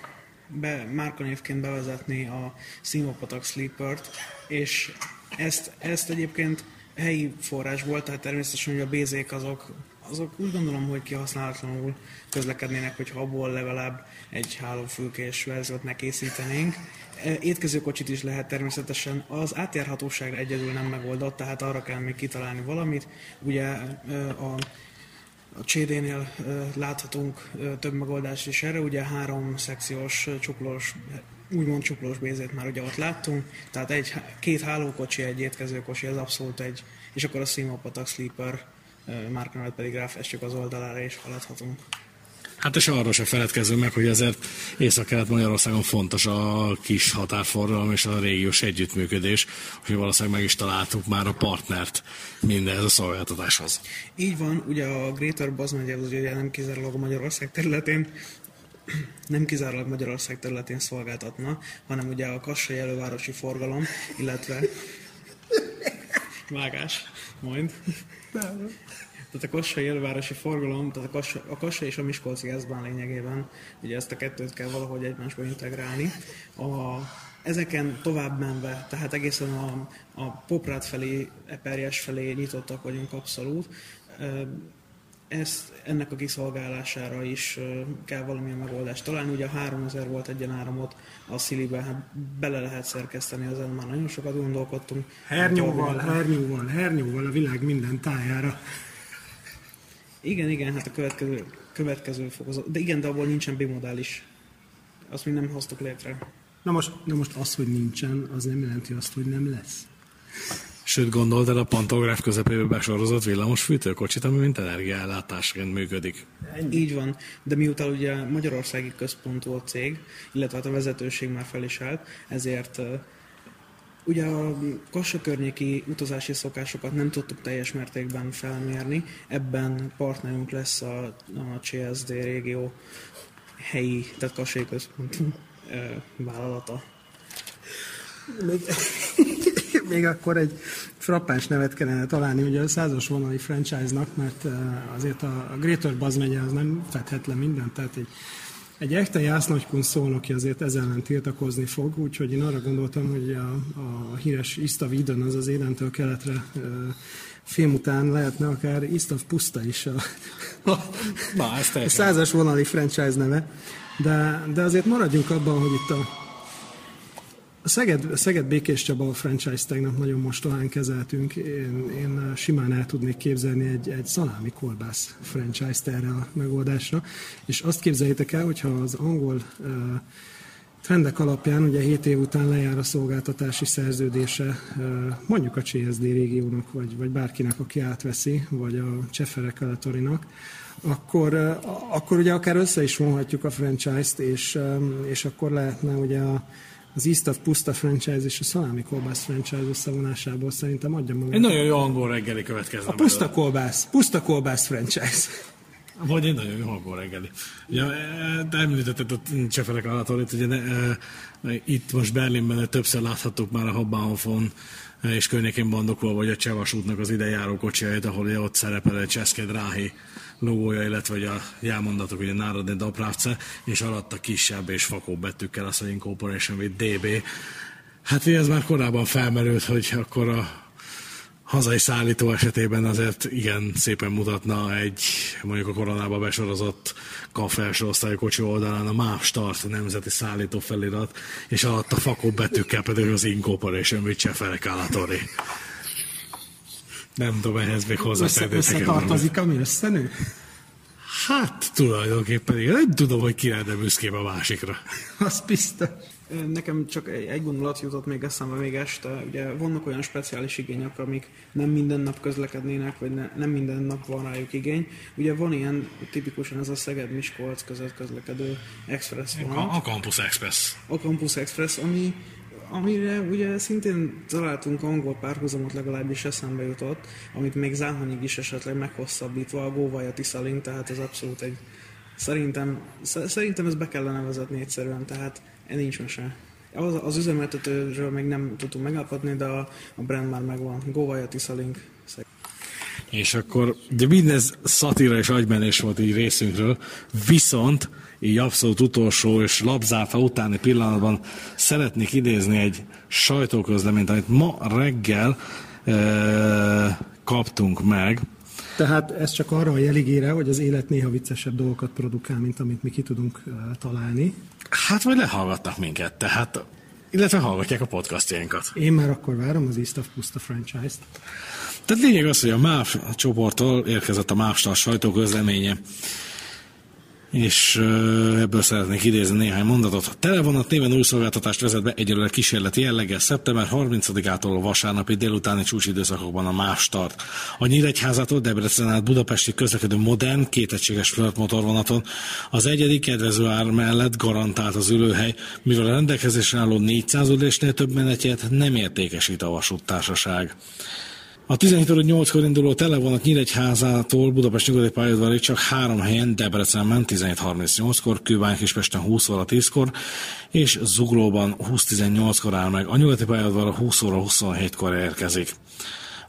[SPEAKER 3] be, márkanévként bevezetni a Simopatak Sleepert, és ezt, ezt egyébként helyi forrás volt, tehát természetesen, hogy a bézék azok, azok úgy gondolom, hogy kihasználatlanul közlekednének, hogyha abból legalább egy hálófülkés verziót megkészítenénk. Étkezőkocsit is lehet természetesen. Az átjárhatóságra egyedül nem megoldott, tehát arra kell még kitalálni valamit. Ugye a a CD-nél láthatunk több megoldást is erre, ugye három szekciós csuklós, úgymond csuklós bézét már ugye ott láttunk, tehát egy, két hálókocsi, egy étkezőkocsi, ez abszolút egy, és akkor a Simopatak Sleeper márkanevet pedig ráfestjük az oldalára és haladhatunk.
[SPEAKER 1] Hát és arról se feledkezzünk meg, hogy ezért Észak-Kelet Magyarországon fontos a kis határforgalom és a régiós együttműködés, hogy valószínűleg meg is találtuk már a partnert mindez a szolgáltatáshoz.
[SPEAKER 3] Így van, ugye a Greater Baz megye az ugye nem kizárólag Magyarország területén, nem kizárólag Magyarország területén szolgáltatna, hanem ugye a Kassai elővárosi forgalom, illetve vágás, majd. Tehát a Kassai elővárosi forgalom, tehát a Kassa, a Kassa és a Miskolci Eszbán lényegében, ugye ezt a kettőt kell valahogy egymásba integrálni. A, ezeken tovább menve, tehát egészen a, a Poprát felé, Eperjes felé nyitottak vagyunk abszolút. Ezt, ennek a kiszolgálására is kell valamilyen megoldást találni. Ugye a 3000 volt egyen áramot a Szilibe, hát bele lehet szerkeszteni, ezen már nagyon sokat gondolkodtunk.
[SPEAKER 2] Hernyóval, hernyóval, hernyóval a világ minden tájára.
[SPEAKER 3] Igen, igen, hát a következő, következő fokozat. De igen, de abból nincsen bimodális. Azt mi nem hoztuk létre.
[SPEAKER 2] Na most, na most az, hogy nincsen, az nem jelenti azt, hogy nem lesz.
[SPEAKER 1] Sőt, gondoltad a pantográf közepébe besorozott villamos fűtőkocsit, ami mint energiállátásként működik.
[SPEAKER 3] Ennyi. Így van, de miután ugye Magyarországi központú a cég, illetve hát a vezetőség már fel is állt, ezért Ugye a Kassa környéki utazási szokásokat nem tudtuk teljes mértékben felmérni, ebben partnerünk lesz a, a CSD régió helyi, tehát Kassai központú vállalata.
[SPEAKER 2] Még, akkor egy frappáns nevet kellene találni ugye a százas vonali franchise-nak, mert azért a Greater Buzz megye az nem fedhet le mindent, tehát egy egy echte jásznagykun szólnoki azért ezzel ellen tiltakozni fog, úgyhogy én arra gondoltam, hogy a, a híres Ista Vidon, az az édentől keletre film után lehetne akár Istav Puszta is a, a,
[SPEAKER 1] Na, ez
[SPEAKER 2] a százas vonali franchise neve. De, de azért maradjunk abban, hogy itt a, a Szeged, a Szeged Békés Csaba franchise tegnap nagyon mostolán kezeltünk. Én, én simán el tudnék képzelni egy, egy szalámi kolbász franchise-t erre a megoldásra. És azt képzeljétek el, hogyha az angol trendek alapján ugye 7 év után lejár a szolgáltatási szerződése mondjuk a CSD régiónak, vagy, vagy bárkinek, aki átveszi, vagy a Csefere Keletorinak, akkor, akkor ugye akár össze is vonhatjuk a franchise-t, és, és akkor lehetne ugye a, az East Puszta franchise és a Szalámi Kolbász franchise összevonásából szerintem adja magát.
[SPEAKER 1] Egy nagyon jó angol reggeli következne.
[SPEAKER 2] A Puszta Kolbász, Puszta Kolbász franchise.
[SPEAKER 1] Vagy egy nagyon jó angol reggeli. Ugye, te említetted a Cseferek Alatorit, ugye ne, e, itt most Berlinben többször láthattuk már a Hauptbahnhofon és környékén bandokol, vagy a Csevasútnak az idejáró kocsijait, ahol ugye ott szerepel egy Cseszke Dráhi logója, illetve a jelmondatok, ugye Národni Dapravce, és alatta kisebb és fakóbb betűkkel az, hogy Incorporation with DB. Hát ez már korábban felmerült, hogy akkor a hazai szállító esetében azért igen szépen mutatna egy mondjuk a koronába besorozott felső osztályú kocsi oldalán a MÁV Start nemzeti szállító felirat, és alatt a fakó betűkkel pedig az Incorporation with Cseferek Alatori. Nem tudom, ehhez még hozzá
[SPEAKER 2] Össze, Összetartozik, ami összenő?
[SPEAKER 1] Hát tulajdonképpen igen. Nem tudom, hogy ki lenne büszkébb a másikra.
[SPEAKER 2] Az biztos.
[SPEAKER 3] Nekem csak egy gondolat jutott még eszembe még este. Ugye vannak olyan speciális igények, amik nem minden nap közlekednének, vagy ne, nem minden nap van rájuk igény. Ugye van ilyen, tipikusan ez a Szeged-Miskolc között közlekedő express vonat.
[SPEAKER 1] A, a Campus Express.
[SPEAKER 3] A Campus Express, ami amire ugye szintén találtunk angol párhuzamot legalábbis eszembe jutott, amit még Záhonyig is esetleg meghosszabbítva a Góvaja Tiszalink, tehát ez abszolút egy szerintem, szerintem ez be kellene vezetni egyszerűen, tehát nincs mese. Az, az üzemeltetőről még nem tudtunk megállapodni, de a, a brand már megvan. Góvaja Tiszalink.
[SPEAKER 1] És akkor, de mindez szatíra és agymenés volt így részünkről, viszont így abszolút utolsó és labzárfa utáni pillanatban szeretnék idézni egy sajtóközleményt, amit ma reggel e, kaptunk meg.
[SPEAKER 2] Tehát ez csak arra a jeligére, hogy az élet néha viccesebb dolgokat produkál, mint amit mi ki tudunk találni.
[SPEAKER 1] Hát vagy lehallgatnak minket, tehát illetve hallgatják a podcastjainkat.
[SPEAKER 2] Én már akkor várom az East of Pusta franchise-t.
[SPEAKER 1] Tehát lényeg az, hogy a MÁV csoporttól érkezett a MÁV sajtóközleménye, és ebből szeretnék idézni néhány mondatot. A Televonat néven új szolgáltatást vezet be egyelőre kísérleti jelleggel szeptember 30-ától a vasárnapi délutáni csúcsidőszakokban a MÁV start. A Nyíregyházától Debrecen át Budapesti közlekedő modern, kétegységes flörtmotorvonaton az egyedik kedvező ár mellett garantált az ülőhely, mivel a rendelkezésre álló 400 ülésnél több menetjét nem értékesít a vasúttársaság. A 17 óra 8-kor induló televonat Nyíregyházától Budapest nyugati pályaudvarig csak három helyen Debrecenben 17.38-kor, Kőbány Kispesten 20 óra 10-kor, és Zuglóban 20.18-kor áll meg. A nyugati pályaudvarra 20 óra 27-kor érkezik.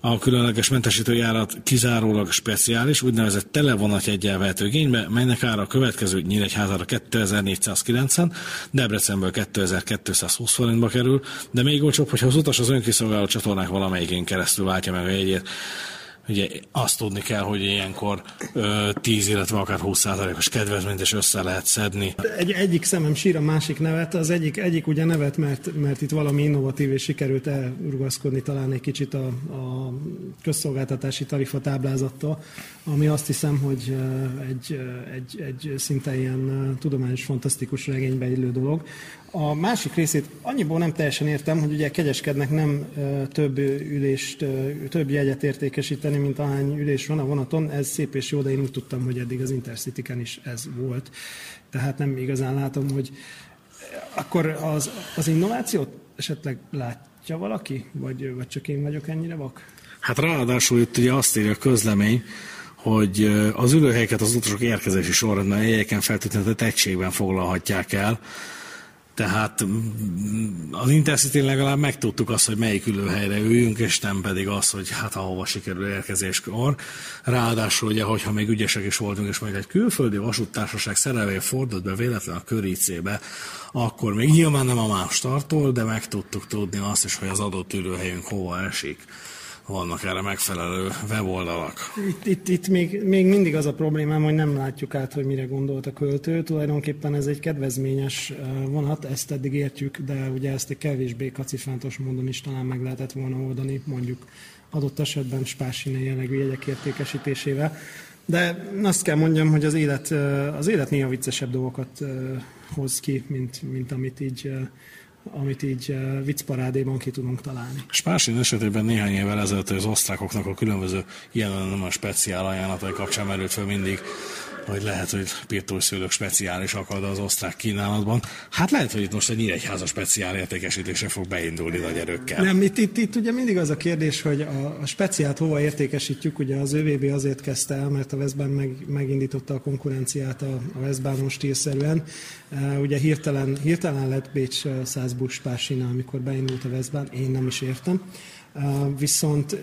[SPEAKER 1] A különleges mentesítőjárat kizárólag speciális, úgynevezett televonat egyel vehető igénybe, melynek ára a következő Nyíregyházára 2490, Debrecenből 2220 forintba kerül, de még olcsóbb, hogyha az utas az önkiszolgáló csatornák valamelyikén keresztül váltja meg a jegyét. Ugye azt tudni kell, hogy ilyenkor ö, 10, illetve akár 20%-os kedvezményt is össze lehet szedni.
[SPEAKER 2] Egy, egyik szemem sír a másik nevet, az egyik, egyik ugye nevet, mert, mert itt valami innovatív és sikerült elrugaszkodni talán egy kicsit a, a közszolgáltatási tarifa táblázattól, ami azt hiszem, hogy egy, egy, egy szinte ilyen tudományos, fantasztikus regénybe illő dolog. A másik részét annyiból nem teljesen értem, hogy ugye kegyeskednek nem több ülést, több jegyet értékesíteni, mint ahány ülés van a vonaton. Ez szép és jó, de én úgy tudtam, hogy eddig az intercity is ez volt. Tehát nem igazán látom, hogy akkor az, az innovációt esetleg látja valaki, vagy, vagy csak én vagyok ennyire vak?
[SPEAKER 1] Hát ráadásul itt ugye azt írja a közlemény, hogy az ülőhelyeket az utasok érkezési sorrendben helyeken feltétlenül egységben foglalhatják el, Tehát mm, az intercity legalább megtudtuk azt, hogy melyik ülőhelyre üljünk, és nem pedig az, hogy hát ahova sikerül érkezéskor. Ráadásul ugye, hogyha még ügyesek is voltunk, és majd egy külföldi vasúttársaság szerelvény fordult be véletlen a köricébe, akkor még nyilván nem a más tartól, de meg tudtuk tudni azt is, hogy az adott ülőhelyünk hova esik vannak erre megfelelő weboldalak.
[SPEAKER 2] Itt, itt, itt még, még mindig az a problémám, hogy nem látjuk át, hogy mire gondolt a költő. Tulajdonképpen ez egy kedvezményes vonat, ezt eddig értjük, de ugye ezt egy kevésbé kacifántos módon is talán meg lehetett volna oldani, mondjuk adott esetben spásine jellegű jegyek értékesítésével. De azt kell mondjam, hogy az élet, az élet néha viccesebb dolgokat hoz ki, mint, mint amit így amit így uh, viccparádéban ki tudunk találni.
[SPEAKER 1] Spársin esetében néhány évvel ezelőtt az osztrákoknak a különböző ilyen speciál ajánlatai kapcsán merült fel mindig vagy lehet, hogy pirtószőlők speciális akad az osztrák kínálatban. Hát lehet, hogy itt most egy nyíregyháza speciál értékesítése fog beindulni nagy erőkkel.
[SPEAKER 2] Nem, itt, itt, itt ugye mindig az a kérdés, hogy a, a speciált hova értékesítjük. Ugye az ÖVB azért kezdte el, mert a Veszben meg, megindította a konkurenciát a, a Veszbánon stílszerűen. Uh, ugye hirtelen, hirtelen lett Bécs 100 busz amikor beindult a Veszbán, én nem is értem. Viszont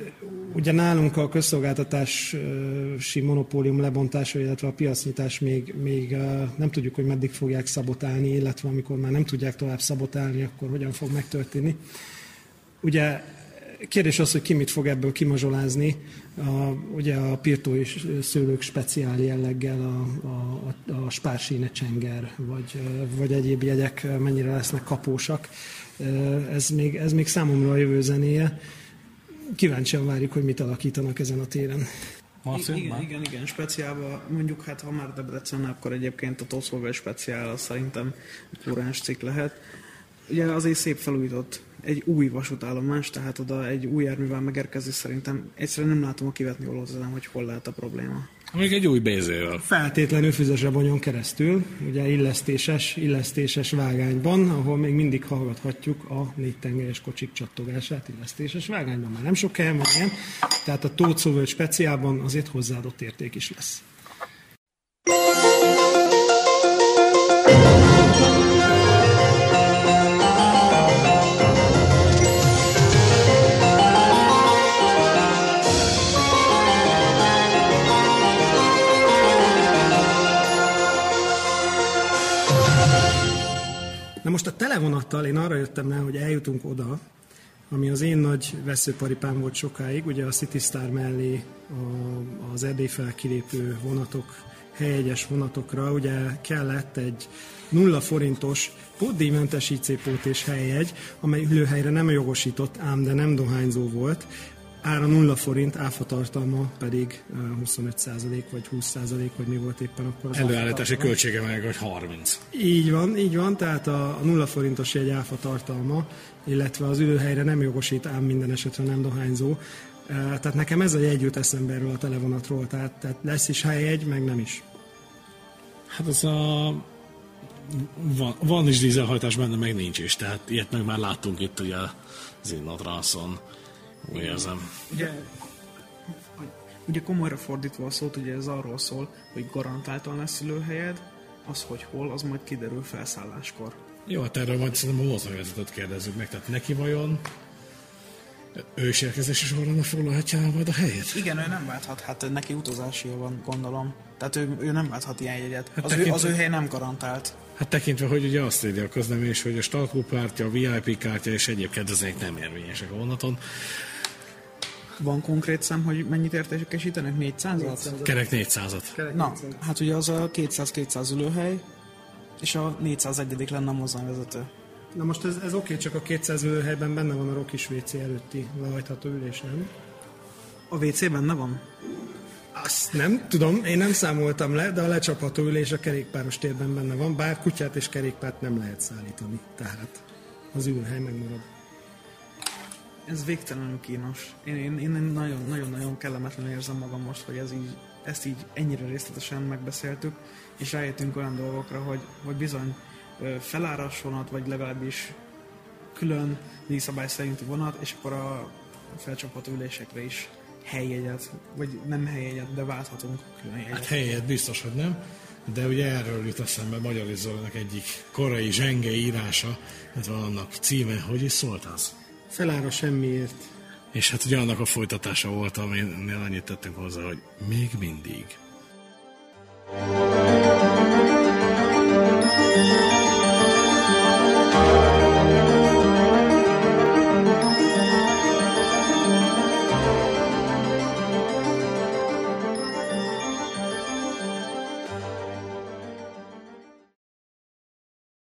[SPEAKER 2] ugye nálunk a közszolgáltatási monopólium lebontása, illetve a piacnyitás még, még nem tudjuk, hogy meddig fogják szabotálni, illetve amikor már nem tudják tovább szabotálni, akkor hogyan fog megtörténni. Ugye kérdés az, hogy ki mit fog ebből kimazsolázni. A, ugye a pirtó és szőlők speciál jelleggel a, a, a spársíne csenger, vagy, vagy egyéb jegyek mennyire lesznek kapósak. Ez még, ez még számomra a jövő zenéje kíváncsian várjuk, hogy mit alakítanak ezen a téren.
[SPEAKER 3] Marcin, igen, már? igen, igen, speciálban mondjuk, hát ha már Debrecen, akkor egyébként a Toszolve speciál az szerintem kuráns cikk lehet. Ugye azért szép felújított egy új vasútállomás, tehát oda egy új járművel megérkezni szerintem egyszerűen nem látom a kivetni hogy hol lehet a probléma.
[SPEAKER 1] Még egy új bézével.
[SPEAKER 2] Feltétlenül füzesrebonyon keresztül, ugye illesztéses, illesztéses vágányban, ahol még mindig hallgathatjuk a négy tengelyes kocsik csattogását illesztéses vágányban. Már nem sok helyen van ilyen, tehát a Tóth speciálban azért hozzáadott érték is lesz. Most a televonattal én arra jöttem rá, hogy eljutunk oda, ami az én nagy veszőparipám volt sokáig, ugye a City Star mellé a, az Erdély kilépő vonatok, helyegyes vonatokra, ugye kellett egy nulla forintos pótdíjmentes IC és helyjegy, amely ülőhelyre nem jogosított, ám de nem dohányzó volt, ára 0 forint, áfa tartalma pedig 25% vagy 20% vagy mi volt éppen akkor az
[SPEAKER 1] Előállítási költsége meg, hogy 30.
[SPEAKER 2] Így van, így van, tehát a, a 0 forintos egy áfa tartalma, illetve az ülőhelyre nem jogosít, ám minden esetre nem dohányzó. Tehát nekem ez a jegy jut eszembe erről a televonatról, tehát, tehát lesz is helyjegy, meg nem is.
[SPEAKER 1] Hát az a van, van is dízelhajtás benne, meg nincs is. Tehát ilyet meg már láttunk itt ugye az Innatranszon. Úgy érzem.
[SPEAKER 3] Ugye, ugye komolyra fordítva a szót, ugye ez arról szól, hogy garantáltan lesz ülőhelyed, az, hogy hol, az majd kiderül felszálláskor.
[SPEAKER 1] Jó, hát erről majd szerintem a lózvezetőt kérdezzük meg. Tehát neki vajon ő is érkezési során foglalhatja majd a helyét?
[SPEAKER 3] Igen, ő nem válthat, hát neki utazási van, gondolom. Tehát ő, ő nem válthat ilyen jegyet. Hát az, tekintve, ő, az ő hely nem garantált.
[SPEAKER 1] Hát tekintve, hogy ugye azt írja a közlemés, hogy a Stalkú pártja, a VIP kártya és egyéb kedvezmények nem érvényesek a vonaton.
[SPEAKER 3] Van konkrét szám, hogy mennyit értékesítenek? 400-at?
[SPEAKER 1] Kerek 400-at.
[SPEAKER 3] Kerek Na, 400 hát ugye az a 200-200 ülőhely, és a 401 lenne a mozdonyvezető.
[SPEAKER 2] Na most ez, ez oké, csak a 200 ülőhelyben benne van a Rokis WC előtti lehajtható ülés, nem?
[SPEAKER 3] A WC benne van?
[SPEAKER 2] Azt nem tudom, én nem számoltam le, de a lecsapható ülés a kerékpáros térben benne van, bár kutyát és kerékpárt nem lehet szállítani, tehát az ülőhely megmarad
[SPEAKER 3] ez végtelenül kínos. Én, én, én nagyon-nagyon kellemetlenül érzem magam most, hogy ez így, ezt így ennyire részletesen megbeszéltük, és rájöttünk olyan dolgokra, hogy, hogy bizony feláras vonat, vagy legalábbis külön díjszabály szerinti vonat, és akkor a felcsapható ülésekre is helyjegyet, vagy nem helyjegyet, de válthatunk külön
[SPEAKER 1] jegyet. Hát helyjegyet biztos, hogy nem. de ugye erről jut eszembe Magyar Zolinak egyik korai zsenge írása, ez van annak címe, hogy is szólt az?
[SPEAKER 2] Felára semmiért.
[SPEAKER 1] És hát ugye annak a folytatása volt, aminél annyit tettünk hozzá, hogy még mindig. thank you